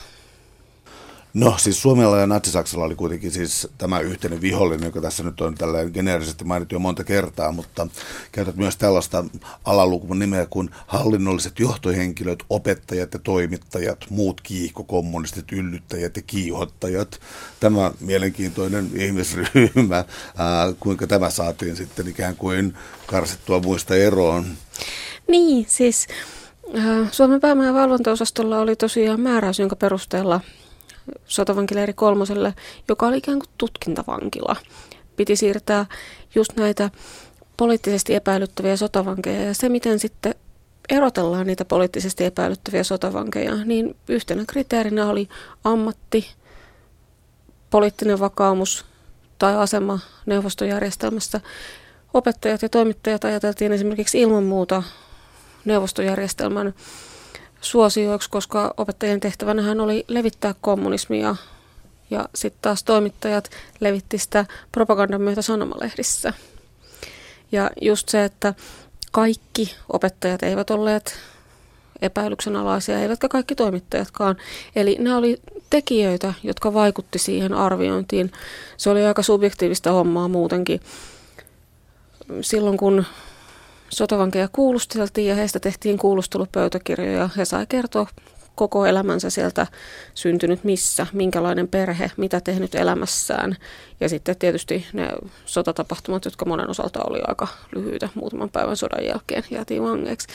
No siis Suomella ja Natsi-Saksalla oli kuitenkin siis tämä yhteinen vihollinen, joka tässä nyt on tällä geneerisesti mainittu jo monta kertaa, mutta käytät myös tällaista alalukun nimeä kuin hallinnolliset johtohenkilöt, opettajat ja toimittajat, muut kiihkokommunistit, yllyttäjät ja kiihottajat. Tämä mielenkiintoinen ihmisryhmä, ää, kuinka tämä saatiin sitten ikään kuin karsittua muista eroon. Niin, siis äh, Suomen päämään valvontaosastolla oli tosiaan määräys, jonka perusteella sotavankileiri kolmoselle, joka oli ikään kuin tutkintavankila, piti siirtää just näitä poliittisesti epäilyttäviä sotavankeja. Ja se, miten sitten erotellaan niitä poliittisesti epäilyttäviä sotavankeja, niin yhtenä kriteerinä oli ammatti, poliittinen vakaumus tai asema neuvostojärjestelmässä. Opettajat ja toimittajat ajateltiin esimerkiksi ilman muuta neuvostojärjestelmän suosioiksi, koska opettajien tehtävänähän oli levittää kommunismia ja sitten taas toimittajat levitti sitä propagandan myötä sanomalehdissä. Ja just se, että kaikki opettajat eivät olleet epäilyksen alaisia, eivätkä kaikki toimittajatkaan. Eli ne oli tekijöitä, jotka vaikutti siihen arviointiin. Se oli aika subjektiivista hommaa muutenkin. Silloin kun sotavankeja kuulusteltiin ja heistä tehtiin kuulustelupöytäkirjoja, he sai kertoa koko elämänsä sieltä syntynyt missä, minkälainen perhe, mitä tehnyt elämässään. Ja sitten tietysti ne sotatapahtumat, jotka monen osalta oli aika lyhyitä muutaman päivän sodan jälkeen, jäätiin vangeiksi.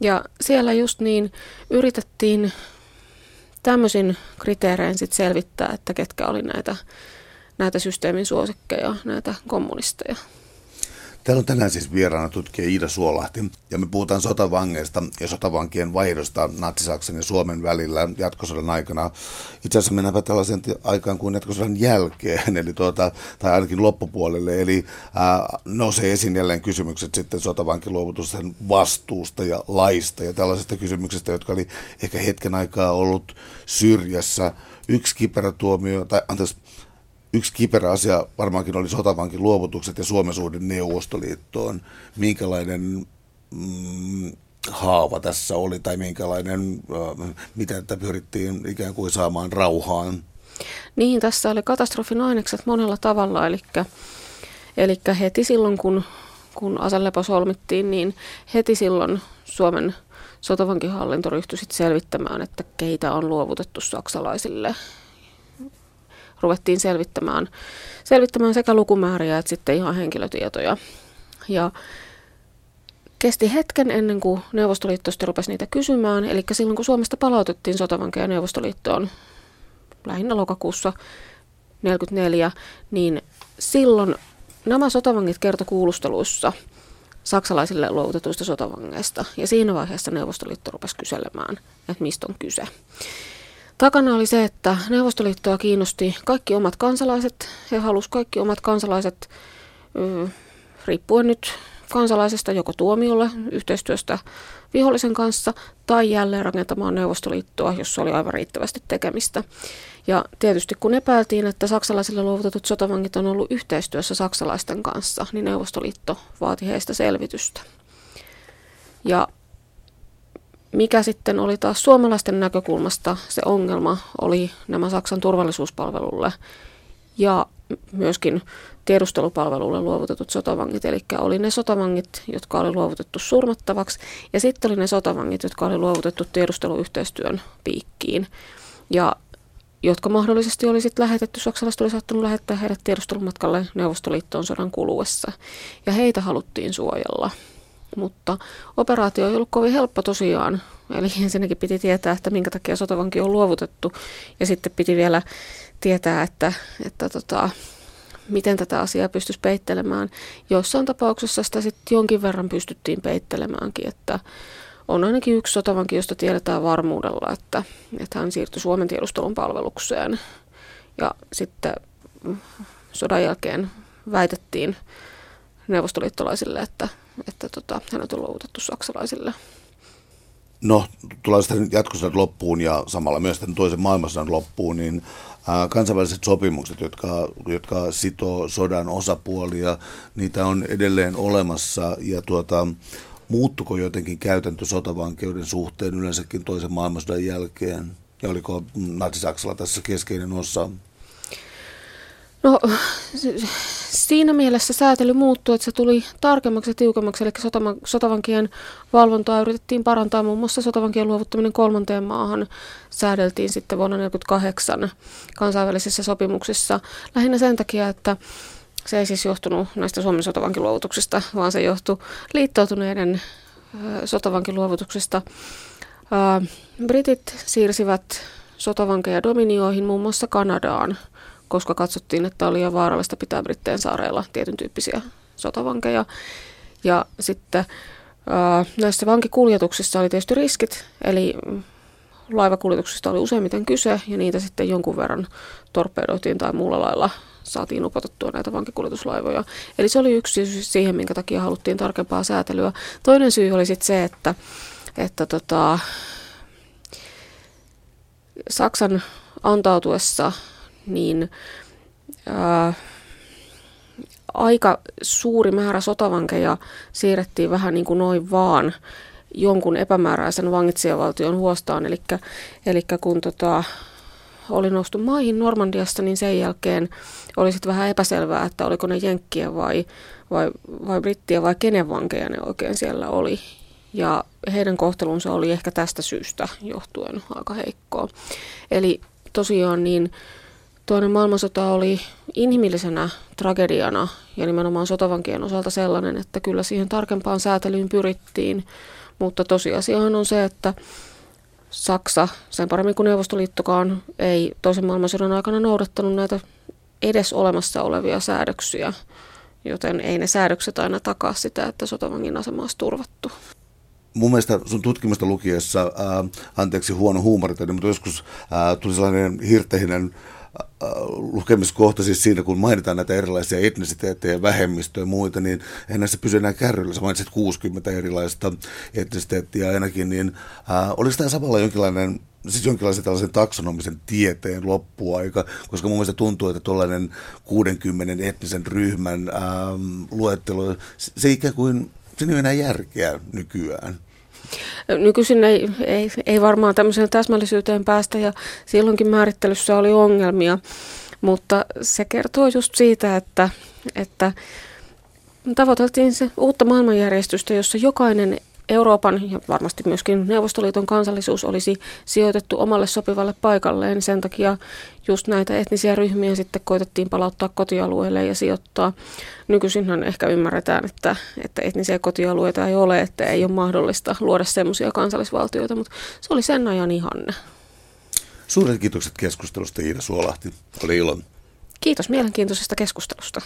Ja siellä just niin yritettiin tämmöisin kriteerein sit selvittää, että ketkä oli näitä, näitä systeemin suosikkeja, näitä kommunisteja. Täällä on tänään siis vieraana tutkija Iida Suolahti, ja me puhutaan sotavangeista ja sotavankien vaihdosta Natsi-Saksan ja Suomen välillä jatkosodan aikana. Itse asiassa mennäänpä tällaisen aikaan kuin jatkosodan jälkeen, eli tuota, tai ainakin loppupuolelle, eli ää, nousee esiin jälleen kysymykset sitten sotavankiluovutusten vastuusta ja laista ja tällaisista kysymyksistä, jotka oli ehkä hetken aikaa ollut syrjässä. Yksi kiperä tuomio, tai anteeksi, Yksi kiperä asia varmaankin oli sotavankin luovutukset ja Suomen suhde Neuvostoliittoon. Minkälainen mm, haava tässä oli tai minkälainen, äh, miten tätä pyrittiin ikään kuin saamaan rauhaan? Niin, tässä oli katastrofin ainekset monella tavalla, eli, eli heti silloin kun, kun aselepo solmittiin, niin heti silloin Suomen sotavankihallinto ryhtyi selvittämään, että keitä on luovutettu saksalaisille ruvettiin selvittämään, selvittämään sekä lukumääriä että sitten ihan henkilötietoja. Ja kesti hetken ennen kuin Neuvostoliitto sitten rupesi niitä kysymään. Eli silloin kun Suomesta palautettiin sotavankeja Neuvostoliittoon lähinnä lokakuussa 1944, niin silloin nämä sotavangit kertoi kuulusteluissa saksalaisille luovutetuista sotavangeista. Ja siinä vaiheessa Neuvostoliitto rupesi kyselemään, että mistä on kyse. Takana oli se, että Neuvostoliittoa kiinnosti kaikki omat kansalaiset. He halusivat kaikki omat kansalaiset, riippuen nyt kansalaisesta joko tuomiolle yhteistyöstä vihollisen kanssa tai jälleen rakentamaan Neuvostoliittoa, jossa oli aivan riittävästi tekemistä. Ja tietysti kun epäiltiin, että saksalaisille luovutetut sotavangit on ollut yhteistyössä saksalaisten kanssa, niin Neuvostoliitto vaati heistä selvitystä. Ja mikä sitten oli taas suomalaisten näkökulmasta se ongelma, oli nämä Saksan turvallisuuspalvelulle ja myöskin tiedustelupalvelulle luovutetut sotavangit. Eli oli ne sotavangit, jotka oli luovutettu surmattavaksi, ja sitten oli ne sotavangit, jotka oli luovutettu tiedusteluyhteistyön piikkiin. Ja jotka mahdollisesti oli sitten lähetetty, saksalaiset oli saattanut lähettää heidät tiedustelumatkalle Neuvostoliittoon sodan kuluessa. Ja heitä haluttiin suojella. Mutta operaatio ei ollut kovin helppo tosiaan. Eli ensinnäkin piti tietää, että minkä takia sotavanki on luovutettu. Ja sitten piti vielä tietää, että, että tota, miten tätä asiaa pystyisi peittelemään. Joissain tapauksessa sitä sitten jonkin verran pystyttiin peittelemäänkin, että on ainakin yksi sotavanki, josta tiedetään varmuudella, että, että hän siirtyi Suomen tiedustelun palvelukseen. Ja sitten sodan jälkeen väitettiin neuvostoliittolaisille, että, että tota, hän on luovutettu saksalaisille. No, tulee sitten jatkossa loppuun ja samalla myös tämän toisen maailmansodan loppuun, niin kansainväliset sopimukset, jotka, jotka sitoo sodan osapuolia, niitä on edelleen olemassa ja tuota, muuttuko jotenkin käytäntö sotavankeuden suhteen yleensäkin toisen maailmansodan jälkeen? Ja oliko Natsi-Saksalla tässä keskeinen osa? No siinä mielessä säätely muuttui, että se tuli tarkemmaksi ja tiukemmaksi, eli sotavankien valvontaa yritettiin parantaa. Muun muassa sotavankien luovuttaminen kolmanteen maahan säädeltiin sitten vuonna 1948 kansainvälisissä sopimuksissa. Lähinnä sen takia, että se ei siis johtunut näistä Suomen sotavankiluovutuksista, vaan se johtui liittoutuneiden sotavankiluovutuksesta. Britit siirsivät sotavankeja dominioihin muun muassa Kanadaan, koska katsottiin, että oli liian vaarallista pitää Britteen saareilla tietyn tyyppisiä sotavankeja. Ja sitten näissä vankikuljetuksissa oli tietysti riskit, eli laivakuljetuksista oli useimmiten kyse ja niitä sitten jonkun verran torpedoitiin tai muulla lailla saatiin upotettua näitä vankikuljetuslaivoja. Eli se oli yksi syy siihen, minkä takia haluttiin tarkempaa säätelyä. Toinen syy oli sitten se, että, että tota, Saksan antautuessa niin ää, aika suuri määrä sotavankeja siirrettiin vähän niin kuin noin vaan jonkun epämääräisen vangitsijavaltion huostaan. Eli kun tota, oli noustu maihin Normandiasta, niin sen jälkeen oli sitten vähän epäselvää, että oliko ne jenkkiä vai, vai, vai brittiä vai kenen vankeja ne oikein siellä oli. Ja heidän kohtelunsa oli ehkä tästä syystä johtuen aika heikkoa. Eli tosiaan niin toinen maailmansota oli inhimillisenä tragediana ja nimenomaan sotavankien osalta sellainen, että kyllä siihen tarkempaan säätelyyn pyrittiin. Mutta tosiasiahan on se, että Saksa, sen paremmin kuin Neuvostoliittokaan, ei toisen maailmansodan aikana noudattanut näitä edes olemassa olevia säädöksiä, joten ei ne säädökset aina takaa sitä, että sotavangin asema olisi turvattu. Mun mielestä sun tutkimusta lukiessa, ää, anteeksi huono huumori, mutta joskus ää, tuli sellainen hirtehinen lukemiskohta siis siinä, kun mainitaan näitä erilaisia etnisiteettejä, vähemmistöjä ja muita, niin eihän näissä pysy enää kärryillä. Sä mainitsit 60 erilaista etnisiteettiä ainakin, niin äh, olisi tämä samalla jonkinlainen siis jonkinlaisen tällaisen taksonomisen tieteen loppuaika, koska mun mielestä tuntuu, että tuollainen 60 etnisen ryhmän ähm, luettelo, se ikään kuin, se ei ole enää järkeä nykyään. Nykyisin ei, ei, ei varmaan tämmöiseen täsmällisyyteen päästä ja silloinkin määrittelyssä oli ongelmia, mutta se kertoo just siitä, että, että tavoiteltiin se uutta maailmanjärjestystä, jossa jokainen Euroopan ja varmasti myöskin Neuvostoliiton kansallisuus olisi sijoitettu omalle sopivalle paikalleen. Sen takia just näitä etnisiä ryhmiä sitten koitettiin palauttaa kotialueelle ja sijoittaa. Nykyisinhän ehkä ymmärretään, että, että etnisiä kotialueita ei ole, että ei ole mahdollista luoda semmoisia kansallisvaltioita, mutta se oli sen ajan ihanne. Suuret kiitokset keskustelusta Iida Suolahti. Oli ilo. Kiitos mielenkiintoisesta keskustelusta.